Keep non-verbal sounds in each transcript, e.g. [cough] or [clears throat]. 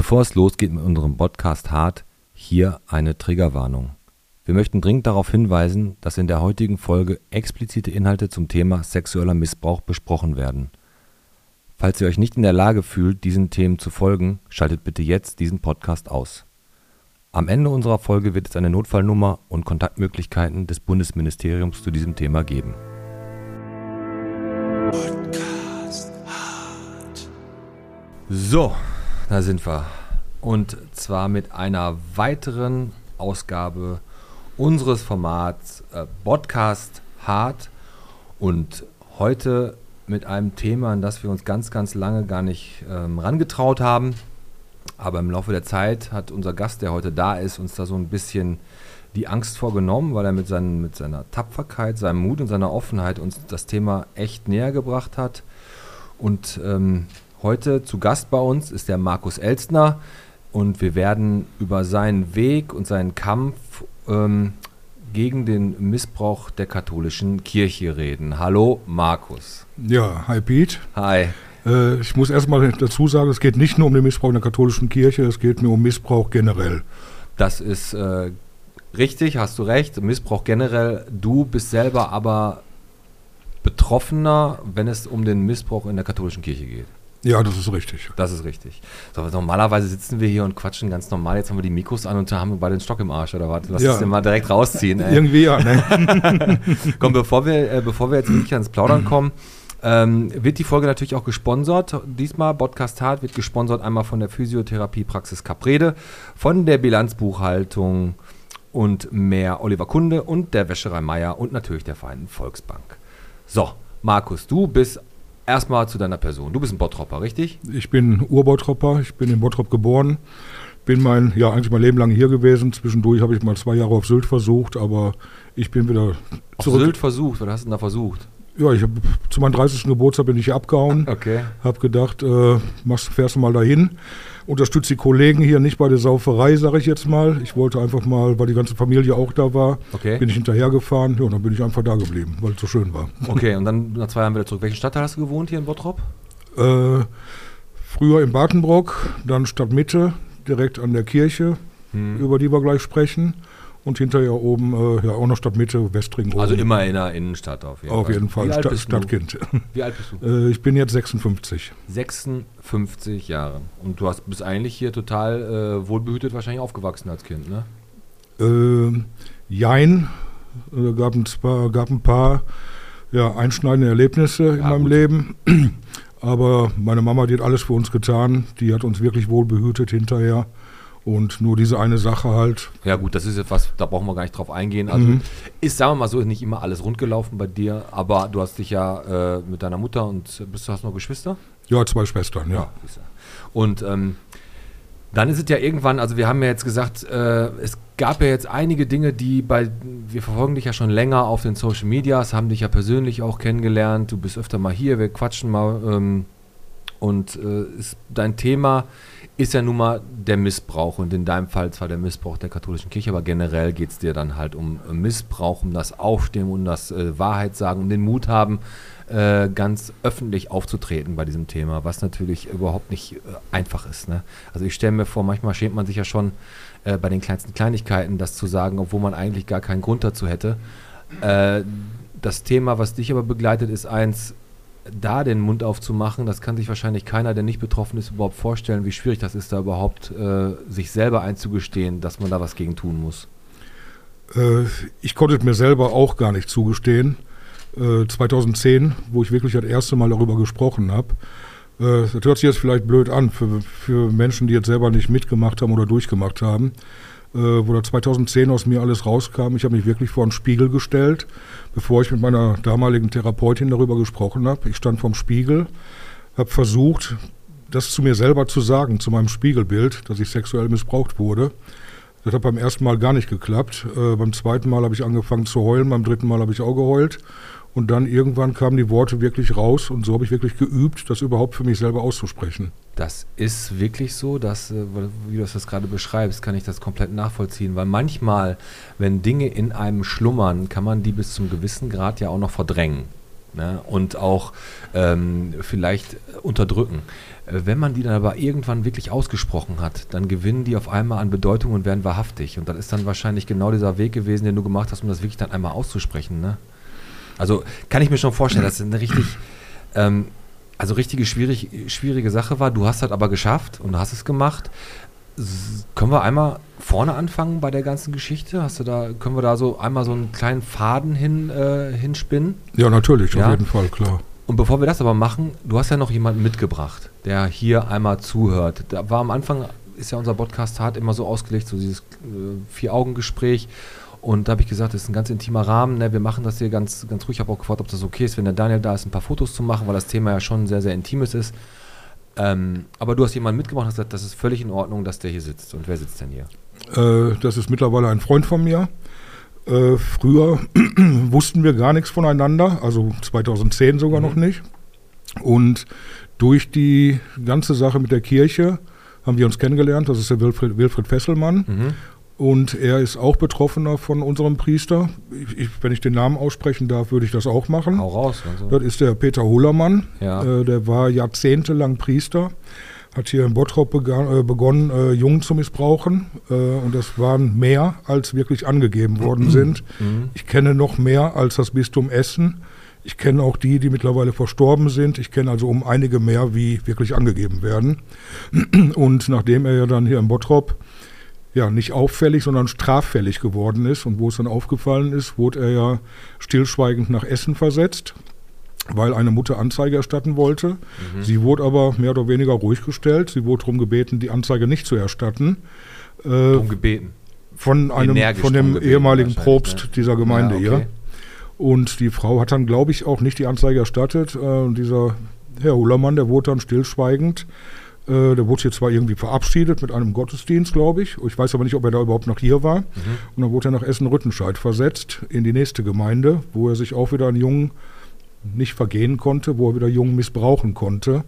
Bevor es losgeht mit unserem Podcast Hart, hier eine Triggerwarnung. Wir möchten dringend darauf hinweisen, dass in der heutigen Folge explizite Inhalte zum Thema sexueller Missbrauch besprochen werden. Falls ihr euch nicht in der Lage fühlt, diesen Themen zu folgen, schaltet bitte jetzt diesen Podcast aus. Am Ende unserer Folge wird es eine Notfallnummer und Kontaktmöglichkeiten des Bundesministeriums zu diesem Thema geben. So, da sind wir. Und zwar mit einer weiteren Ausgabe unseres Formats äh, Podcast Hart. Und heute mit einem Thema, an das wir uns ganz, ganz lange gar nicht ähm, rangetraut haben. Aber im Laufe der Zeit hat unser Gast, der heute da ist, uns da so ein bisschen die Angst vorgenommen, weil er mit, seinen, mit seiner Tapferkeit, seinem Mut und seiner Offenheit uns das Thema echt näher gebracht hat. Und ähm, heute zu Gast bei uns ist der Markus Elstner und wir werden über seinen Weg und seinen Kampf ähm, gegen den Missbrauch der katholischen Kirche reden. Hallo Markus. Ja, hi Pete. Hi. Äh, ich muss erstmal dazu sagen, es geht nicht nur um den Missbrauch in der katholischen Kirche, es geht mir um Missbrauch generell. Das ist äh, richtig, hast du recht. Missbrauch generell. Du bist selber aber Betroffener, wenn es um den Missbrauch in der katholischen Kirche geht. Ja, das ist richtig. Das ist richtig. So, normalerweise sitzen wir hier und quatschen ganz normal. Jetzt haben wir die Mikros an und haben wir beide den Stock im Arsch oder was? Lass ja. uns den mal direkt rausziehen. Ey. Irgendwie ja. Ne? [laughs] Komm, bevor wir, äh, bevor wir jetzt wirklich ans Plaudern kommen, ähm, wird die Folge natürlich auch gesponsert. Diesmal, Podcast Hart, wird gesponsert einmal von der Physiotherapiepraxis Caprede, von der Bilanzbuchhaltung und mehr Oliver Kunde und der Wäscherei Meier und natürlich der Vereinten Volksbank. So, Markus, du bist erstmal zu deiner Person. Du bist ein Bottropper, richtig? Ich bin Urbottropper, ich bin in Bottrop geboren. Bin mein, ja, eigentlich mein Leben lang hier gewesen. Zwischendurch habe ich mal zwei Jahre auf Sylt versucht, aber ich bin wieder auf zurück. Sylt versucht? Was hast du denn da versucht? Ja, ich hab, zu meinem 30. Geburtstag bin ich hier abgehauen. Okay. Hab gedacht, äh, machst, fährst du mal dahin. Unterstütze die Kollegen hier nicht bei der Sauferei, sage ich jetzt mal. Ich wollte einfach mal, weil die ganze Familie auch da war, okay. bin ich hinterhergefahren. Ja, und dann bin ich einfach da geblieben, weil es so schön war. Okay, [laughs] und dann nach zwei Jahren wieder zurück. Welchen Stadtteil hast du gewohnt hier in Bottrop? Äh, früher in Bartenbrock, dann Stadtmitte, direkt an der Kirche, hm. über die wir gleich sprechen und hinterher oben äh, ja auch noch Stadtmitte, Westring. Also immer in der Innenstadt auf jeden auf Fall. Auf jeden Fall, Wie Stadt, Stadtkind. Wie alt bist du? [laughs] Äh, ich bin jetzt 56. 56 Jahre. Und du hast, bist eigentlich hier total äh, wohlbehütet wahrscheinlich aufgewachsen als Kind, ne? Äh, jein. Äh, gab, ein, zwar, gab ein paar ja, einschneidende Erlebnisse ja, in meinem gut. Leben. [clears throat] Aber meine Mama, die hat alles für uns getan. Die hat uns wirklich wohlbehütet hinterher. Und nur diese eine Sache halt. Ja, gut, das ist etwas, da brauchen wir gar nicht drauf eingehen. Also mhm. ist, sagen wir mal so, nicht immer alles rundgelaufen bei dir, aber du hast dich ja äh, mit deiner Mutter und bist du hast noch Geschwister? Ja, zwei Schwestern, ja. und ähm, dann ist es ja irgendwann, also wir haben ja jetzt gesagt, äh, es gab ja jetzt einige Dinge, die bei, wir verfolgen dich ja schon länger auf den Social Medias, haben dich ja persönlich auch kennengelernt, du bist öfter mal hier, wir quatschen mal ähm, und äh, ist dein Thema ist ja nun mal der Missbrauch und in deinem Fall zwar der Missbrauch der katholischen Kirche, aber generell geht es dir dann halt um Missbrauch, um das Aufstehen, um das äh, Wahrheit sagen, um den Mut haben, äh, ganz öffentlich aufzutreten bei diesem Thema, was natürlich überhaupt nicht äh, einfach ist. Ne? Also ich stelle mir vor, manchmal schämt man sich ja schon äh, bei den kleinsten Kleinigkeiten, das zu sagen, obwohl man eigentlich gar keinen Grund dazu hätte. Äh, das Thema, was dich aber begleitet, ist eins, da den Mund aufzumachen, das kann sich wahrscheinlich keiner, der nicht betroffen ist, überhaupt vorstellen, wie schwierig das ist, da überhaupt äh, sich selber einzugestehen, dass man da was gegen tun muss. Äh, ich konnte es mir selber auch gar nicht zugestehen. Äh, 2010, wo ich wirklich das erste Mal darüber gesprochen habe. Äh, das hört sich jetzt vielleicht blöd an für, für Menschen, die jetzt selber nicht mitgemacht haben oder durchgemacht haben äh, wo da 2010 aus mir alles rauskam. Ich habe mich wirklich vor einen Spiegel gestellt, bevor ich mit meiner damaligen Therapeutin darüber gesprochen habe. Ich stand vorm Spiegel, habe versucht, das zu mir selber zu sagen, zu meinem Spiegelbild, dass ich sexuell missbraucht wurde. Das hat beim ersten Mal gar nicht geklappt. Äh, beim zweiten Mal habe ich angefangen zu heulen, beim dritten Mal habe ich auch geheult. Und dann irgendwann kamen die Worte wirklich raus und so habe ich wirklich geübt, das überhaupt für mich selber auszusprechen. Das ist wirklich so, dass, äh, wie du das gerade beschreibst, kann ich das komplett nachvollziehen. Weil manchmal, wenn Dinge in einem schlummern, kann man die bis zum gewissen Grad ja auch noch verdrängen. ne? und auch ähm, vielleicht unterdrücken. Äh, wenn man die dann aber irgendwann wirklich ausgesprochen hat, dann gewinnen die auf einmal an Bedeutung und werden wahrhaftig. Und das ist dann wahrscheinlich genau dieser Weg gewesen, den du gemacht hast, um das wirklich dann einmal auszusprechen. Ne? Also kann ich mir schon vorstellen, dass es eine richtig, ähm, also richtige schwierig, schwierige Sache war. Du hast das aber geschafft und hast es gemacht. S können wir einmal vorne anfangen bei der ganzen Geschichte? Hast du da, können wir da so einmal so einen kleinen Faden hin, äh, hinspinnen? Ja, natürlich, Ja. auf jeden Fall, klar. Und bevor wir das aber machen, du hast ja noch jemanden mitgebracht, der hier einmal zuhört. Da war am Anfang, ist ja unser Podcast hart immer so ausgelegt, so dieses äh, Vier-Augen-Gespräch. Und da habe ich gesagt, das ist ein ganz intimer Rahmen. Ne? Wir machen das hier ganz, ganz ruhig. Ich habe auch gefragt, ob das okay ist, wenn der Daniel da ist, ein paar Fotos zu machen, weil das Thema ja schon sehr, sehr intimes ist. Ähm, aber du hast jemanden mitgebracht und hast gesagt, das ist völlig in Ordnung, dass der hier sitzt. Und wer sitzt denn hier? Äh, das ist mittlerweile ein Freund von mir. Äh, früher [clears throat] wussten wir gar nichts voneinander, also 2010 sogar Mhm. noch nicht. Und durch die ganze Sache mit der Kirche haben wir uns kennengelernt. Das ist der Wilfried, Wilfried Fesselmann. Mhm. Und er ist auch Betroffener von unserem Priester. Ich, ich, wenn ich den Namen aussprechen darf, würde ich das auch machen. Hau raus. Also. Das ist der Peter Hohlermann. Ja. Äh, der war jahrzehntelang Priester, hat hier in Bottrop begann, äh, begonnen, äh, Jungen zu missbrauchen. Äh, und das waren mehr, als wirklich angegeben worden sind. Mhm. Ich kenne noch mehr als das Bistum Essen. Ich kenne auch die, die mittlerweile verstorben sind. Ich kenne also um einige mehr, wie wirklich angegeben werden. [clears throat] Und nachdem er ja dann hier in Bottrop ja, nicht auffällig, sondern straffällig geworden ist und wo es dann aufgefallen ist, wurde er ja stillschweigend nach Essen versetzt, weil eine Mutter Anzeige erstatten wollte. Mhm. Sie wurde aber mehr oder weniger ruhig gestellt. Sie wurde darum gebeten, die Anzeige nicht zu erstatten. Äh, gebeten. von einem Energisch von dem ehemaligen Propst ne? dieser Gemeinde Ja, hier. okay. Und die Frau hat dann, glaube ich, auch nicht die Anzeige erstattet. Äh, und dieser Herr Hullermann, der wurde dann stillschweigend. Äh, der wurde hier zwar irgendwie verabschiedet mit einem Gottesdienst, glaube ich. Ich weiß aber nicht, ob er da überhaupt noch hier war. Mhm. Und dann wurde er nach Essen-Rüttenscheid versetzt in die nächste Gemeinde, wo er sich auch wieder einen Jungen nicht vergehen konnte, wo er wieder Jungen missbrauchen konnte.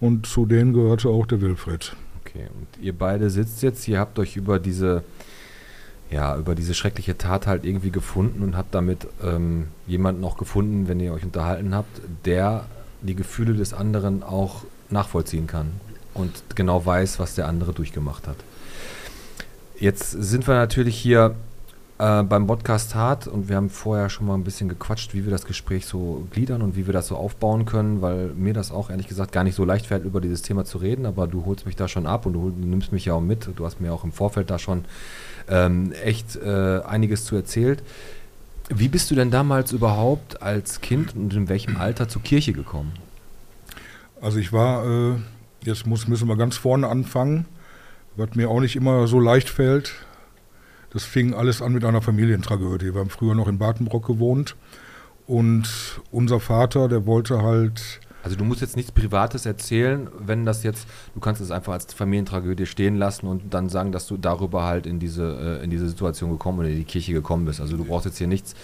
Und zu denen gehörte auch der Wilfried. Okay, und ihr beide sitzt jetzt, ihr habt euch über diese, ja, über diese schreckliche Tat halt irgendwie gefunden und habt damit ähm, jemanden auch gefunden, wenn ihr euch unterhalten habt, der die Gefühle des anderen auch nachvollziehen kann und genau weiß, was der andere durchgemacht hat. Jetzt sind wir natürlich hier äh, beim Podcast hart und wir haben vorher schon mal ein bisschen gequatscht, wie wir das Gespräch so gliedern und wie wir das so aufbauen können, weil mir das auch ehrlich gesagt gar nicht so leicht fällt, über dieses Thema zu reden, aber du holst mich da schon ab und du, nimmst mich ja auch mit. Du hast mir auch im Vorfeld da schon ähm, echt äh, einiges zu erzählt. Wie bist du denn damals überhaupt als Kind und in welchem Alter zur Kirche gekommen? Also ich war, äh, jetzt muss, müssen wir ganz vorne anfangen, was mir auch nicht immer so leicht fällt. Das fing alles an mit einer Familientragödie. Wir haben früher noch in Badenbrock gewohnt und unser Vater, der wollte halt, Also du musst jetzt nichts Privates erzählen, wenn das jetzt, du kannst es einfach als Familientragödie stehen lassen und dann sagen, dass du darüber halt in diese, äh, in diese Situation gekommen oder in die Kirche gekommen bist. Also du brauchst jetzt hier nichts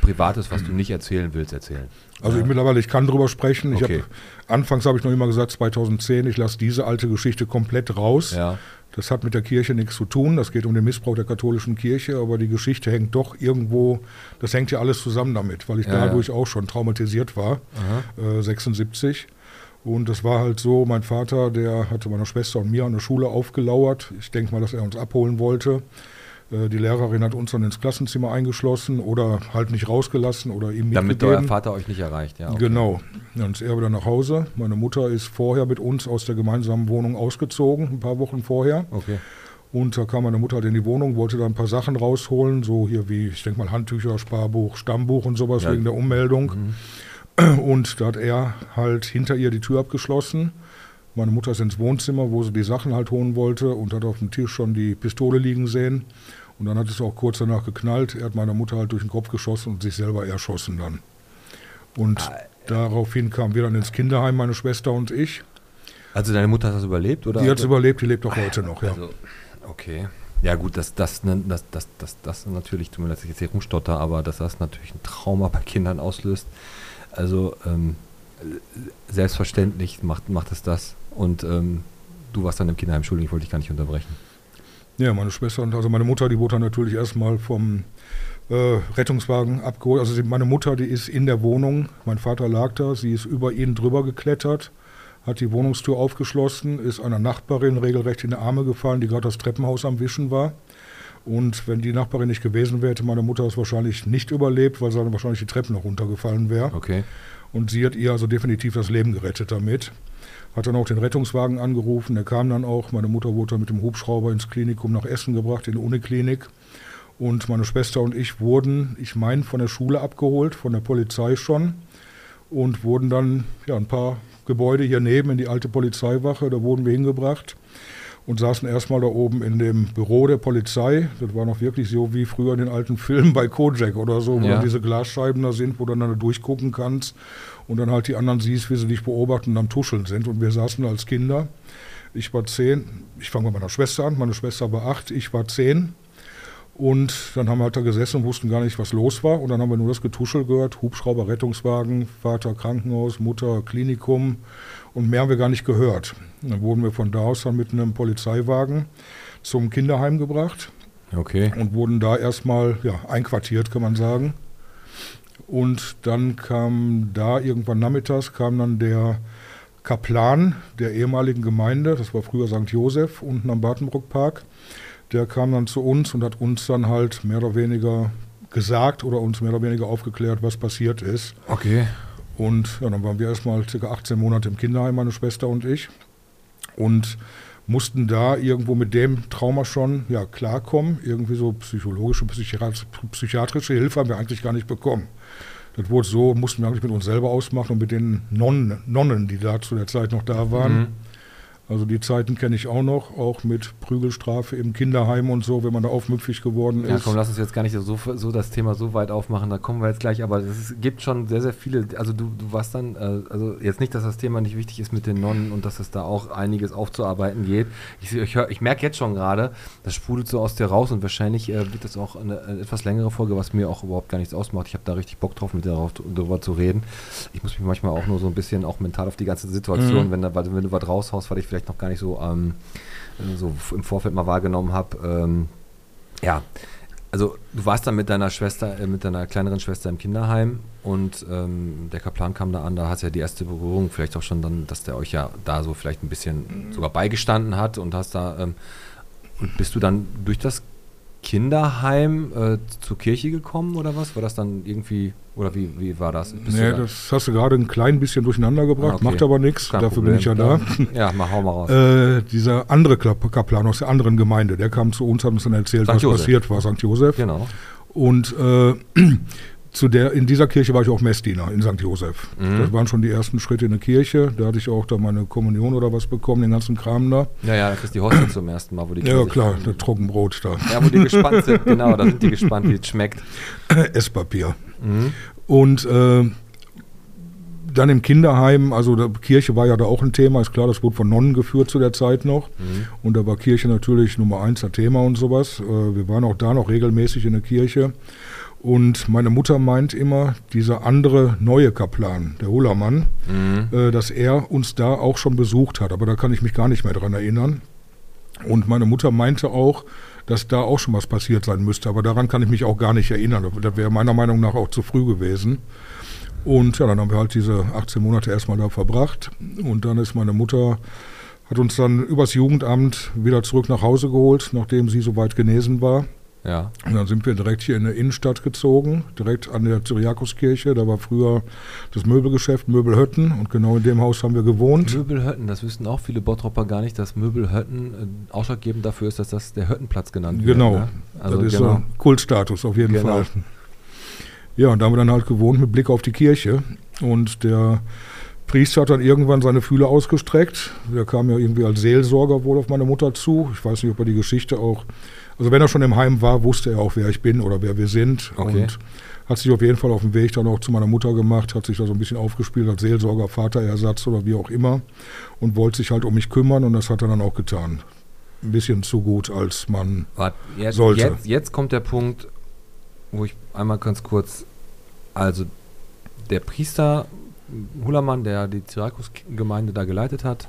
Privates, was du nicht erzählen willst, erzählen. also ich mittlerweile, ich kann drüber sprechen. Ich Okay. hab, anfangs habe ich noch immer gesagt, 2010, ich lasse diese alte Geschichte komplett raus. Ja. Das hat mit der Kirche nichts zu tun. Das geht um den Missbrauch der katholischen Kirche, aber die Geschichte hängt doch irgendwo, das hängt ja alles zusammen damit, weil ich Ja, ja. dadurch auch schon traumatisiert war, äh, 76. Und das war halt so, mein Vater, der hatte meiner Schwester und mir an der Schule aufgelauert. Ich denke mal, dass er uns abholen wollte. Äh, die Lehrerin hat uns dann ins Klassenzimmer eingeschlossen oder halt nicht rausgelassen oder ihm Damit euer. Vater euch nicht erreicht, ja. okay. Genau. Dann ist er wieder nach Hause. Meine Mutter ist vorher mit uns aus der gemeinsamen Wohnung ausgezogen, ein paar Wochen vorher. Okay. Und da kam meine Mutter halt in die Wohnung, wollte da ein paar Sachen rausholen, so hier wie, ich denke mal, Handtücher, Sparbuch, Stammbuch und sowas Ja. wegen der Ummeldung. Mhm. Und da hat er halt hinter ihr die Tür abgeschlossen. Meine Mutter ist ins Wohnzimmer, wo sie die Sachen halt holen wollte und hat auf dem Tisch schon die Pistole liegen sehen. Und dann hat es auch kurz danach geknallt. Er hat meiner Mutter halt durch den Kopf geschossen und sich selber erschossen dann. Und Ah, daraufhin kamen wir dann ins Kinderheim, meine Schwester und ich. Also deine Mutter hat das überlebt, oder? Die hat es überlebt, die lebt auch heute noch, ja. Also, okay. Ja gut, das, das, ne, das, das, das, das natürlich, tut mir leid, dass ich jetzt hier rumstotter, aber dass das natürlich ein Trauma bei Kindern auslöst. Also ähm, selbstverständlich macht, macht es das. Und ähm, du warst dann im Kinderheim, Entschuldigung, ich wollte dich gar nicht unterbrechen. Ja, meine Schwester und also meine Mutter, die wurde dann natürlich erstmal vom äh, Rettungswagen abgeholt. Also meine Mutter, die ist in der Wohnung, mein Vater lag da, sie ist über ihn drüber geklettert, hat die Wohnungstür aufgeschlossen, ist einer Nachbarin regelrecht in die Arme gefallen, die gerade das Treppenhaus am Wischen war. Und wenn die Nachbarin nicht gewesen wäre, hätte meine Mutter es wahrscheinlich nicht überlebt, weil sie dann wahrscheinlich die Treppen noch runtergefallen wäre. Okay. Und sie hat ihr also definitiv das Leben gerettet damit. Hat dann auch den Rettungswagen angerufen, der kam dann auch. Meine Mutter wurde dann mit dem Hubschrauber ins Klinikum nach Essen gebracht, in die Uniklinik. Und meine Schwester und ich wurden, ich meine, von der Schule abgeholt, von der Polizei schon. Und wurden dann ja, ein paar Gebäude hier neben in die alte Polizeiwache, da wurden wir hingebracht und saßen erstmal da oben in dem Büro der Polizei. Das war noch wirklich so wie früher in den alten Filmen bei Kojak oder so, wo Ja. dann diese Glasscheiben da sind, wo du dann da durchgucken kannst und dann halt die anderen siehst, wie sie dich beobachten und am Tuscheln sind. Und wir saßen als Kinder. Ich war zehn, ich fange mit meiner Schwester an, meine Schwester war acht, ich war zehn. Und dann haben wir halt da gesessen und wussten gar nicht, was los war. Und dann haben wir nur das Getuschel gehört, Hubschrauber, Rettungswagen, Vater Krankenhaus, Mutter Klinikum. Und mehr haben wir gar nicht gehört. Dann wurden wir von da aus dann mit einem Polizeiwagen zum Kinderheim gebracht Okay. und wurden da erstmal ja, einquartiert, kann man sagen. Und dann kam da irgendwann nachmittags kam dann der Kaplan der ehemaligen Gemeinde, das war früher St. Josef unten am Bartenbruckpark, der kam dann zu uns und hat uns dann halt mehr oder weniger gesagt oder uns mehr oder weniger aufgeklärt, was passiert ist. Okay. Und ja, dann waren wir erstmal ca. 18 Monate im Kinderheim, meine Schwester und ich. Und mussten da irgendwo mit dem Trauma schon ja, klarkommen. Irgendwie so psychologische, psychiat- psychiatrische Hilfe haben wir eigentlich gar nicht bekommen. Das wurde so, mussten wir eigentlich mit uns selber ausmachen und mit den Nonnen, Nonnen die da zu der Zeit noch da waren. Mhm. Also die Zeiten kenne ich auch noch, auch mit Prügelstrafe im Kinderheim und so, wenn man da aufmüpfig geworden Ja, ist. komm, lass uns jetzt gar nicht so, so das Thema so weit aufmachen, da kommen wir jetzt gleich, aber es gibt schon sehr, sehr viele, also du, du warst dann, äh, also jetzt nicht, dass das Thema nicht wichtig ist mit den Nonnen und dass es da auch einiges aufzuarbeiten geht. Ich, ich, ich merke jetzt schon gerade, das sprudelt so aus dir raus und wahrscheinlich äh, wird das auch eine, eine etwas längere Folge, was mir auch überhaupt gar nichts ausmacht. Ich habe da richtig Bock drauf, mit dir darüber zu reden. Ich muss mich manchmal auch nur so ein bisschen auch mental auf die ganze Situation, Mhm. wenn, da, weil- wenn du was raushaust, was ich vielleicht noch gar nicht so, ähm, so im Vorfeld mal wahrgenommen habe, ähm, ja, also du warst dann mit deiner Schwester, äh, mit deiner kleineren Schwester im Kinderheim und ähm, der Kaplan kam da an, da hast ja die erste Berührung, vielleicht auch schon dann, dass der euch ja da so vielleicht ein bisschen sogar beigestanden hat und hast da, ähm, und bist du dann durch das Kinderheim äh, zur Kirche gekommen oder was? War das dann irgendwie, oder wie, wie war das? Bist Nee, da- das hast du gerade ein klein bisschen durcheinander gebracht, Ah, okay. macht aber nichts, dafür Problem, bin ich ja da. Ja, mal hau mal raus. Äh, dieser andere Kap- Kaplan aus der anderen Gemeinde, der kam zu uns, hat uns dann erzählt, St. was Josef. passiert war, St. Josef. genau. Und äh, [clears throat] zu der, in dieser Kirche war ich auch Messdiener in St. Josef. Mhm. Das waren schon die ersten Schritte in der Kirche. Da hatte ich auch da meine Kommunion oder was bekommen, den ganzen Kram da. Ja, ja, da kriegst du die Hostel zum ersten Mal, wo die Ja, Kinder klar, das Trockenbrot da. Ja, wo die gespannt sind, genau, da sind die gespannt, wie es schmeckt. [clears throat] Esspapier. Mhm. Und äh, dann im Kinderheim, also der Kirche war ja da auch ein Thema, ist klar, das wurde von Nonnen geführt zu der Zeit noch. Mhm. Und da war Kirche natürlich Nummer eins das Thema und sowas. Äh, wir waren auch da noch regelmäßig in der Kirche. Und meine Mutter meint immer, dieser andere neue Kaplan, der Hullermann, Mhm. äh, dass er uns da auch schon besucht hat. Aber da kann ich mich gar nicht mehr dran erinnern. Und meine Mutter meinte auch, dass da auch schon was passiert sein müsste. Aber daran kann ich mich auch gar nicht erinnern. Das wäre meiner Meinung nach auch zu früh gewesen. Und ja, dann haben wir halt diese 18 Monate erstmal da verbracht. Und dann ist meine Mutter, hat uns dann übers Jugendamt wieder zurück nach Hause geholt, nachdem sie soweit genesen war. Ja. Und dann sind wir direkt hier in der Innenstadt gezogen, direkt an der Cyriakuskirche. Da war früher das Möbelgeschäft Möbelhötten und genau in dem Haus haben wir gewohnt. Möbelhötten, das wüssten auch viele Bottropper gar nicht, dass Möbelhötten äh, ausschlaggebend dafür ist, dass das der Höttenplatz genannt wird. Genau, Ne? Also das ist genau. so Kultstatus auf jeden Genau. Fall. Ja, und da haben wir dann halt gewohnt mit Blick auf die Kirche. Und der Priester hat dann irgendwann seine Fühler ausgestreckt. Der kam ja irgendwie als Seelsorger wohl auf meine Mutter zu. Ich weiß nicht, ob er die Geschichte auch. Also wenn er schon im Heim war, wusste er auch, wer ich bin oder wer wir sind. Okay. Und hat sich auf jeden Fall auf den Weg dann auch zu meiner Mutter gemacht, hat sich da so ein bisschen aufgespielt als Seelsorger, Vaterersatz oder wie auch immer. Und wollte sich halt um mich kümmern und das hat er dann auch getan. Ein bisschen zu gut, als man Warte, jetzt, Sollte. Jetzt, jetzt kommt der Punkt, wo ich einmal ganz kurz, also der Priester Hullermann, der die Syrakus-Gemeinde da geleitet hat,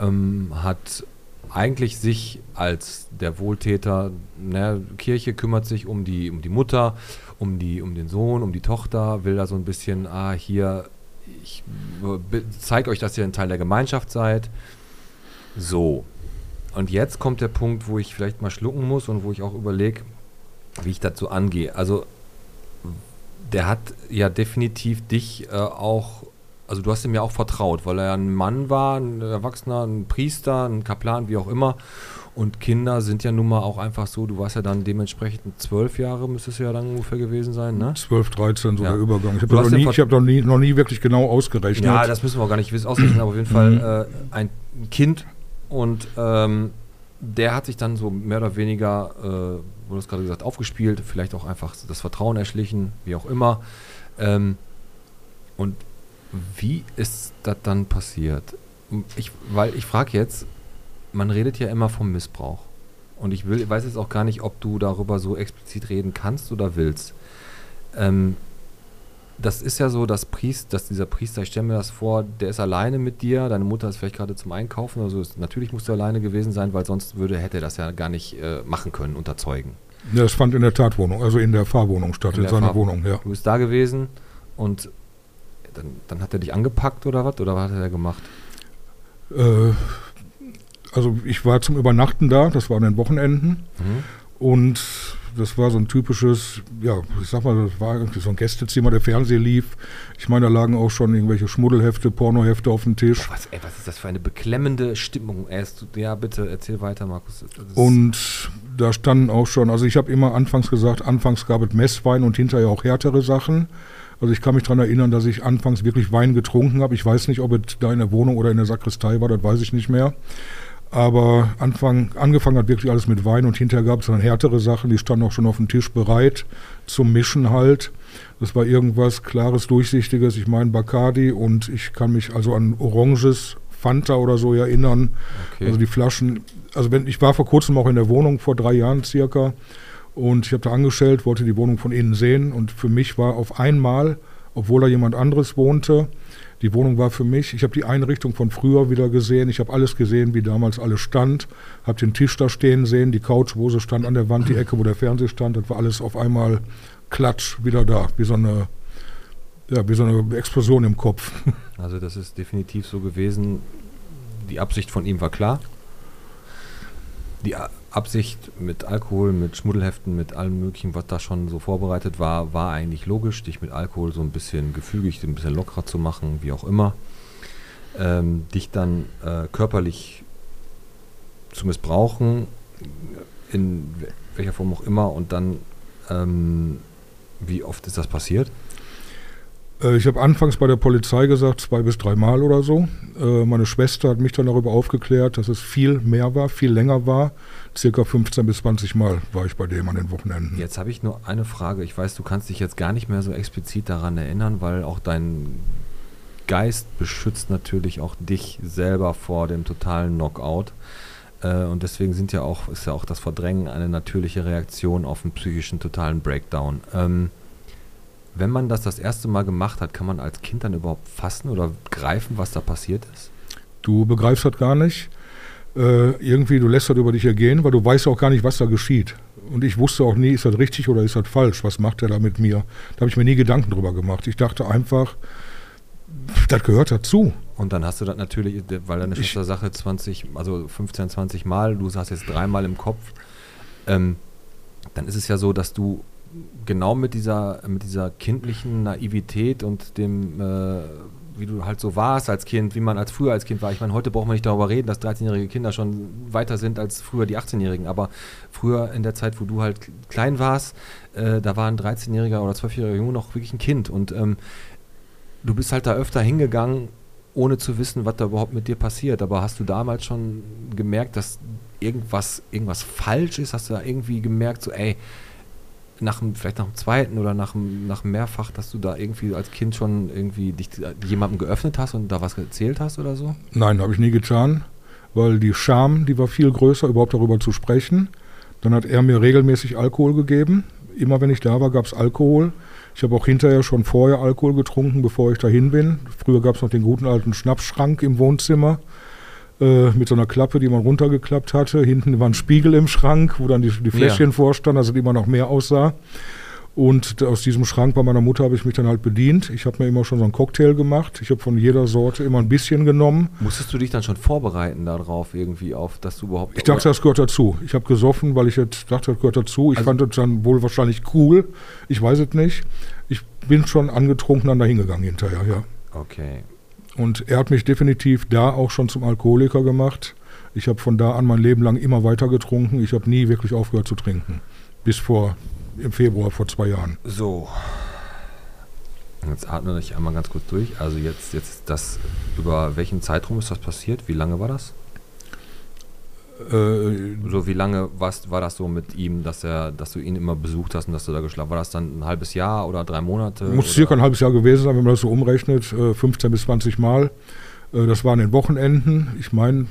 ähm, hat eigentlich sich als der Wohltäter, ne, Kirche kümmert sich um die, um die Mutter, um, die, um den Sohn, um die Tochter, will da so ein bisschen, ah, hier, ich zeige euch, dass ihr ein Teil der Gemeinschaft seid. So. Und jetzt kommt der Punkt, wo ich vielleicht mal schlucken muss und wo ich auch überlege, wie ich dazu angehe. Also, der hat ja definitiv dich äh, auch also du hast ihm ja auch vertraut, weil er ja ein Mann war, ein Erwachsener, ein Priester, ein Kaplan, wie auch immer. Und Kinder sind ja nun mal auch einfach so, du warst ja dann dementsprechend zwölf Jahre, müsste es ja dann ungefähr gewesen sein, ne? Zwölf, dreizehn, so ja. der Übergang. Ich habe noch, nie, hab noch, nie, noch nie wirklich genau ausgerechnet. Ja, das müssen wir auch gar nicht wissen, ausrechnen, aber auf jeden Fall mhm. äh, ein Kind und ähm, der hat sich dann so mehr oder weniger, äh, du hast gerade gesagt, aufgespielt, vielleicht auch einfach das Vertrauen erschlichen, wie auch immer. Ähm, und wie ist das dann passiert? Ich, weil ich frage jetzt, man redet ja immer vom Missbrauch. Und ich will, weiß jetzt auch gar nicht, ob du darüber so explizit reden kannst oder willst. Ähm, das ist ja so, dass, Priest, dass dieser Priester, ich stelle mir das vor, der ist alleine mit dir, deine Mutter ist vielleicht gerade zum Einkaufen oder so. Natürlich musst du alleine gewesen sein, weil sonst würde, hätte er das ja gar nicht äh, machen können, unterzeugen. Ja, das fand in der Tatwohnung, also in der Fahrwohnung statt, in, in seiner Fahr Wohnung, ja. Du bist da gewesen und dann, dann hat er dich angepackt oder was? Oder was hat er gemacht? Äh, also ich war zum Übernachten da, das war an den Wochenenden. Mhm. Und das war so ein typisches, ja, ich sag mal, das war irgendwie so ein Gästezimmer, der Fernseher lief. Ich meine, da lagen auch schon irgendwelche Schmuddelhefte, Pornohefte auf dem Tisch. Boah, was, ey, was ist das für eine beklemmende Stimmung? Erst, ja, bitte, erzähl weiter, Markus. Und da standen auch schon, also ich habe immer anfangs gesagt, anfangs gab es Messwein und hinterher auch härtere Sachen. Also ich kann mich daran erinnern, dass ich anfangs wirklich Wein getrunken habe. Ich weiß nicht, ob es da in der Wohnung oder in der Sakristei war, das weiß ich nicht mehr. Aber Anfang, angefangen hat wirklich alles mit Wein und hinterher gab es dann härtere Sachen, die standen auch schon auf dem Tisch bereit zum Mischen halt. Das war irgendwas klares, durchsichtiges, ich meine Bacardi und ich kann mich also an Oranges, Fanta oder so erinnern. Okay. Also die Flaschen, also wenn, ich war vor kurzem auch in der Wohnung, vor drei Jahren circa, und ich habe da angestellt, wollte die Wohnung von innen sehen und für mich war auf einmal, obwohl da jemand anderes wohnte, die Wohnung war für mich. Ich habe die Einrichtung von früher wieder gesehen. Ich habe alles gesehen, wie damals alles stand. Habe den Tisch da stehen sehen, die Couch, wo sie stand an der Wand, die Ecke, wo der Fernseher stand. Das war alles auf einmal klatsch wieder da, wie so eine, ja, wie so eine Explosion im Kopf. [laughs] Also das ist definitiv so gewesen. Die Absicht von ihm war klar. Die Absicht mit Alkohol, mit Schmuddelheften, mit allem Möglichen, was da schon so vorbereitet war, war eigentlich logisch, dich mit Alkohol so ein bisschen gefügig, ein bisschen lockerer zu machen, wie auch immer. Ähm, dich dann äh, körperlich zu missbrauchen, in welcher Form auch immer, und dann, ähm, wie oft ist das passiert? Äh, ich habe anfangs bei der Polizei gesagt, zwei bis dreimal oder so. Äh, meine Schwester hat mich dann darüber aufgeklärt, dass es viel mehr war, viel länger war. Circa 15 bis 20 Mal war ich bei dem an den Wochenenden. Jetzt habe ich nur eine Frage. Ich weiß, du kannst dich jetzt gar nicht mehr so explizit daran erinnern, weil auch dein Geist beschützt natürlich auch dich selber vor dem totalen Knockout. Äh, und deswegen sind ja auch, ist ja auch das Verdrängen eine natürliche Reaktion auf einen psychischen totalen Breakdown. Ähm, wenn man das das erste Mal gemacht hat, kann man als Kind dann überhaupt fassen oder greifen, was da passiert ist? Du begreifst das gar nicht. Äh, irgendwie, du lässt das über dich ergehen, weil du weißt auch gar nicht, was da geschieht. Und ich wusste auch nie, ist das richtig oder ist das falsch? Was macht er da mit mir? Da habe ich mir nie Gedanken drüber gemacht. Ich dachte einfach, das gehört dazu. Und dann hast du das natürlich, weil deine Schwester Sache 20, also 15, 20 Mal, du sagst jetzt dreimal im Kopf, ähm, dann ist es ja so, dass du genau mit dieser, mit dieser kindlichen Naivität und dem, äh, wie du halt so warst als Kind, wie man als früher als Kind war. Ich meine, heute braucht man nicht darüber reden, dass 13-jährige Kinder schon weiter sind als früher die 18-Jährigen. Aber früher in der Zeit, wo du halt klein warst, äh, da war ein 13-jähriger oder 12-jähriger Junge noch wirklich ein Kind. Und ähm, du bist halt da öfter hingegangen, ohne zu wissen, was da überhaupt mit dir passiert. Aber hast du damals schon gemerkt, dass irgendwas, irgendwas falsch ist? Hast du da irgendwie gemerkt, so, ey, nach dem, vielleicht nach dem zweiten oder nach dem, nach dem mehrfach, dass du da irgendwie als Kind schon irgendwie dich jemandem geöffnet hast und da was erzählt hast oder so? Nein, habe ich nie getan, weil die Scham, die war viel größer, überhaupt darüber zu sprechen. Dann hat er mir regelmäßig Alkohol gegeben. Immer wenn ich da war, gab es Alkohol. Ich habe auch hinterher schon vorher Alkohol getrunken, bevor ich dahin bin. Früher gab es noch den guten alten Schnapsschrank im Wohnzimmer. Äh, mit so einer Klappe, die man runtergeklappt hatte. Hinten war ein Spiegel im Schrank, wo dann die, die Fläschchen ja. vorstanden, also die man noch mehr aussah. Und aus diesem Schrank bei meiner Mutter habe ich mich dann halt bedient. Ich habe mir immer schon so einen Cocktail gemacht. Ich habe von jeder Sorte immer ein bisschen genommen. Musstest du dich dann schon vorbereiten darauf, irgendwie auf, dass du überhaupt. Ich dachte, das gehört dazu. Ich habe gesoffen, weil ich jetzt dachte, das gehört dazu. Ich also fand es dann wohl wahrscheinlich cool. Ich weiß es nicht. Ich bin schon angetrunken dann da hingegangen hinterher, ja. Okay. Und er hat mich definitiv da auch schon zum Alkoholiker gemacht. Ich habe von da an mein Leben lang immer weiter getrunken. Ich habe nie wirklich aufgehört zu trinken. Bis vor im Februar vor zwei Jahren. So. Jetzt atme ich einmal ganz kurz durch. Also jetzt, jetzt das, über welchen Zeitraum ist das passiert? Wie lange war das? Äh, so wie lange warst, war das so mit ihm, dass er, dass du ihn immer besucht hast und dass du da geschlafen? War das dann ein halbes Jahr oder drei Monate? Muss oder? circa ein halbes Jahr gewesen sein, wenn man das so umrechnet. 15 äh, bis 20 Mal. Äh, das waren den Wochenenden. Ich meine,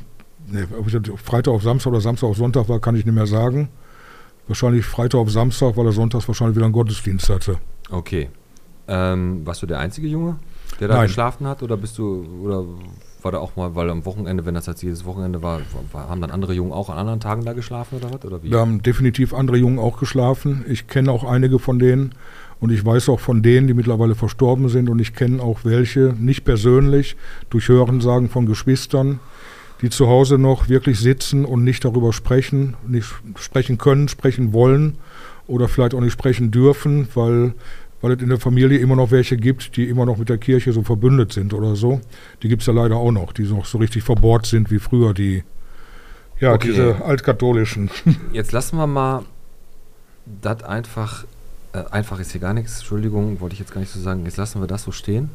nee, ob ich Freitag auf Samstag oder Samstag auf Sonntag war, kann ich nicht mehr sagen. Wahrscheinlich Freitag auf Samstag, weil er sonntags wahrscheinlich wieder einen Gottesdienst hatte. Okay. Ähm, warst du der einzige Junge, der da Nein. geschlafen hat? Oder bist du, oder war da auch mal, weil am Wochenende, wenn das jetzt jedes Wochenende war, war, haben dann andere Jungen auch an anderen Tagen da geschlafen oder was? Oder wie? Da haben definitiv andere Jungen auch geschlafen. Ich kenne auch einige von denen und ich weiß auch von denen, die mittlerweile verstorben sind und ich kenne auch welche, nicht persönlich, durch Hörensagen von Geschwistern, die zu Hause noch wirklich sitzen und nicht darüber sprechen, nicht sprechen können, sprechen wollen oder vielleicht auch nicht sprechen dürfen, weil, weil es in der Familie immer noch welche gibt, die immer noch mit der Kirche so verbündet sind oder so. Die gibt es ja leider auch noch, die noch so richtig verbohrt sind wie früher die, ja, okay. diese altkatholischen. [laughs] Jetzt lassen wir mal das einfach, äh, einfach ist hier gar nichts, Entschuldigung, wollte ich jetzt gar nicht so sagen, jetzt lassen wir das so stehen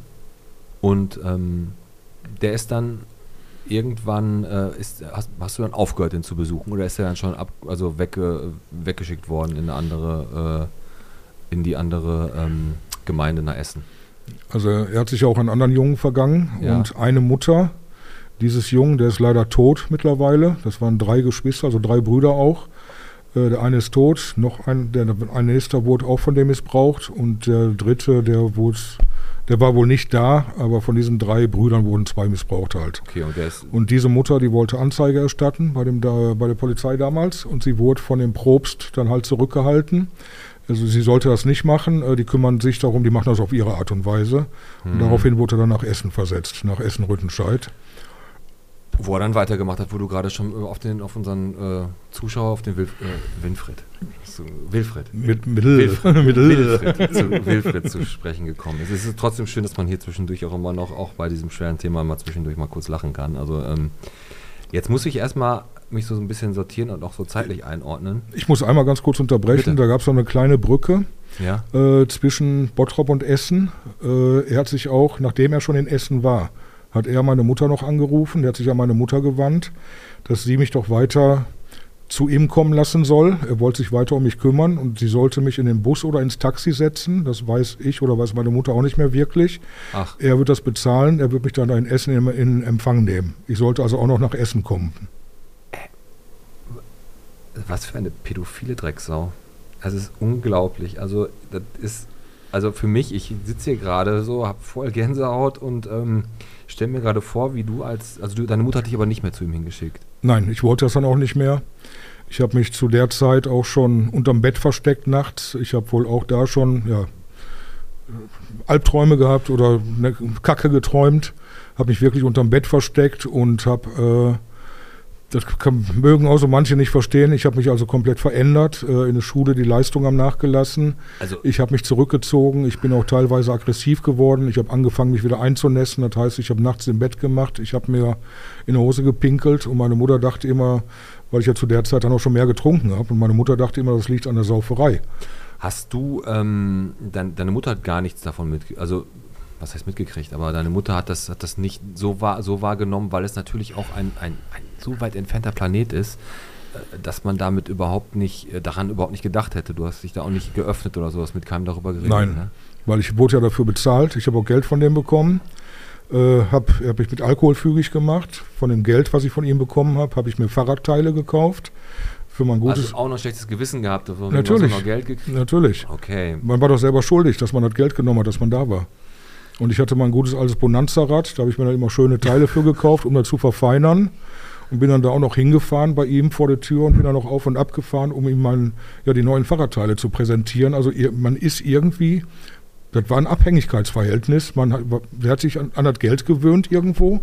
und ähm, der ist dann irgendwann äh, ist, hast, hast, du dann aufgehört, ihn zu besuchen oder ist er dann schon ab, also wegge, weggeschickt worden in eine andere, äh, in die andere ähm, Gemeinde nach Essen? Also er hat sich auch an anderen Jungen vergangen ja. und eine Mutter dieses Jungen, der ist leider tot mittlerweile. Das waren drei Geschwister, also drei Brüder auch. Äh, der eine ist tot, noch ein, der, ein nächster wurde auch von dem missbraucht und der dritte, der wurde der war wohl nicht da, aber von diesen drei Brüdern wurden zwei missbraucht halt. Okay, und, und diese Mutter, die wollte Anzeige erstatten bei, dem, da, bei der Polizei damals und sie wurde von dem Probst dann halt zurückgehalten. Also sie sollte das nicht machen, äh, die kümmern sich darum, die machen das auf ihre Art und Weise. Und mhm. daraufhin wurde er dann nach Essen versetzt, nach Essen-Rüttenscheid. Wo er dann weitergemacht hat, wo du gerade schon auf, den, auf unseren äh, Zuschauer, auf den Wilf, äh, Winfried, zu, Wilfried, mit, mit, Wilfried, [laughs] mit Wilfried, zu, Wilfried zu sprechen gekommen ist. Es ist trotzdem schön, dass man hier zwischendurch auch immer noch, auch bei diesem schweren Thema mal zwischendurch mal kurz lachen kann. Also ähm, jetzt muss ich erstmal mich so ein bisschen sortieren und auch so zeitlich einordnen. Ich muss einmal ganz kurz unterbrechen. Bitte? Da gab es so eine kleine Brücke ja. äh, zwischen Bottrop und Essen. Äh, er hat sich auch, nachdem er schon in Essen war, hat er meine Mutter noch angerufen, der hat sich an meine Mutter gewandt, dass sie mich doch weiter zu ihm kommen lassen soll. Er wollte sich weiter um mich kümmern und sie sollte mich in den Bus oder ins Taxi setzen. Das weiß ich oder weiß meine Mutter auch nicht mehr wirklich. Ach. Er wird das bezahlen, er wird mich dann in Essen in, in Empfang nehmen. Ich sollte also auch noch nach Essen kommen. Äh, was für eine pädophile Drecksau. Das ist unglaublich. Also, das ist, also für mich, ich sitze hier gerade so, habe voll Gänsehaut und ähm, stelle mir gerade vor, wie du als, also du, deine Mutter hat dich aber nicht mehr zu ihm hingeschickt. Nein, ich wollte das dann auch nicht mehr. Ich habe mich zu der Zeit auch schon unterm Bett versteckt nachts. Ich habe wohl auch da schon ja, Albträume gehabt oder eine Kacke geträumt. Habe mich wirklich unterm Bett versteckt und habe äh, das kann, mögen auch so manche nicht verstehen. Ich habe mich also komplett verändert, äh, in der Schule die Leistung am nachgelassen. Also ich habe mich zurückgezogen, ich bin auch teilweise aggressiv geworden. Ich habe angefangen, mich wieder einzunässen. Das heißt, ich habe nachts im Bett gemacht, ich habe mir in die Hose gepinkelt und meine Mutter dachte immer, weil ich ja zu der Zeit dann auch schon mehr getrunken habe, und meine Mutter dachte immer, das liegt an der Sauferei. Hast du, ähm, dein, deine Mutter hat gar nichts davon mit, also was heißt mitgekriegt, aber deine Mutter hat das, hat das nicht so, wahr, so wahrgenommen, weil es natürlich auch ein, ein, ein so weit entfernter Planet ist, äh, dass man damit überhaupt nicht, äh, daran überhaupt nicht gedacht hätte. Du hast dich da auch nicht geöffnet oder sowas, mit keinem darüber geredet. Nein, ne? weil ich wurde ja dafür bezahlt. Ich habe auch Geld von dem bekommen. Äh, habe hab ich mit Alkohol fügig gemacht. Von dem Geld, was ich von ihm bekommen habe, habe ich mir Fahrradteile gekauft. Für mein gutes Hast du auch noch schlechtes Gewissen gehabt? Natürlich. Noch Geld gekriegt? Natürlich. Okay. Man war doch selber schuldig, dass man das Geld genommen hat, dass man da war. Und ich hatte mal ein gutes altes Bonanza-Rad, da habe ich mir dann immer schöne Teile für gekauft, um das zu verfeinern. Und bin dann da auch noch hingefahren bei ihm vor der Tür und bin dann noch auf und ab gefahren, um ihm mein, ja, die neuen Fahrradteile zu präsentieren. Also man ist irgendwie, das war ein Abhängigkeitsverhältnis. Man hat, der hat sich an, an das Geld gewöhnt irgendwo.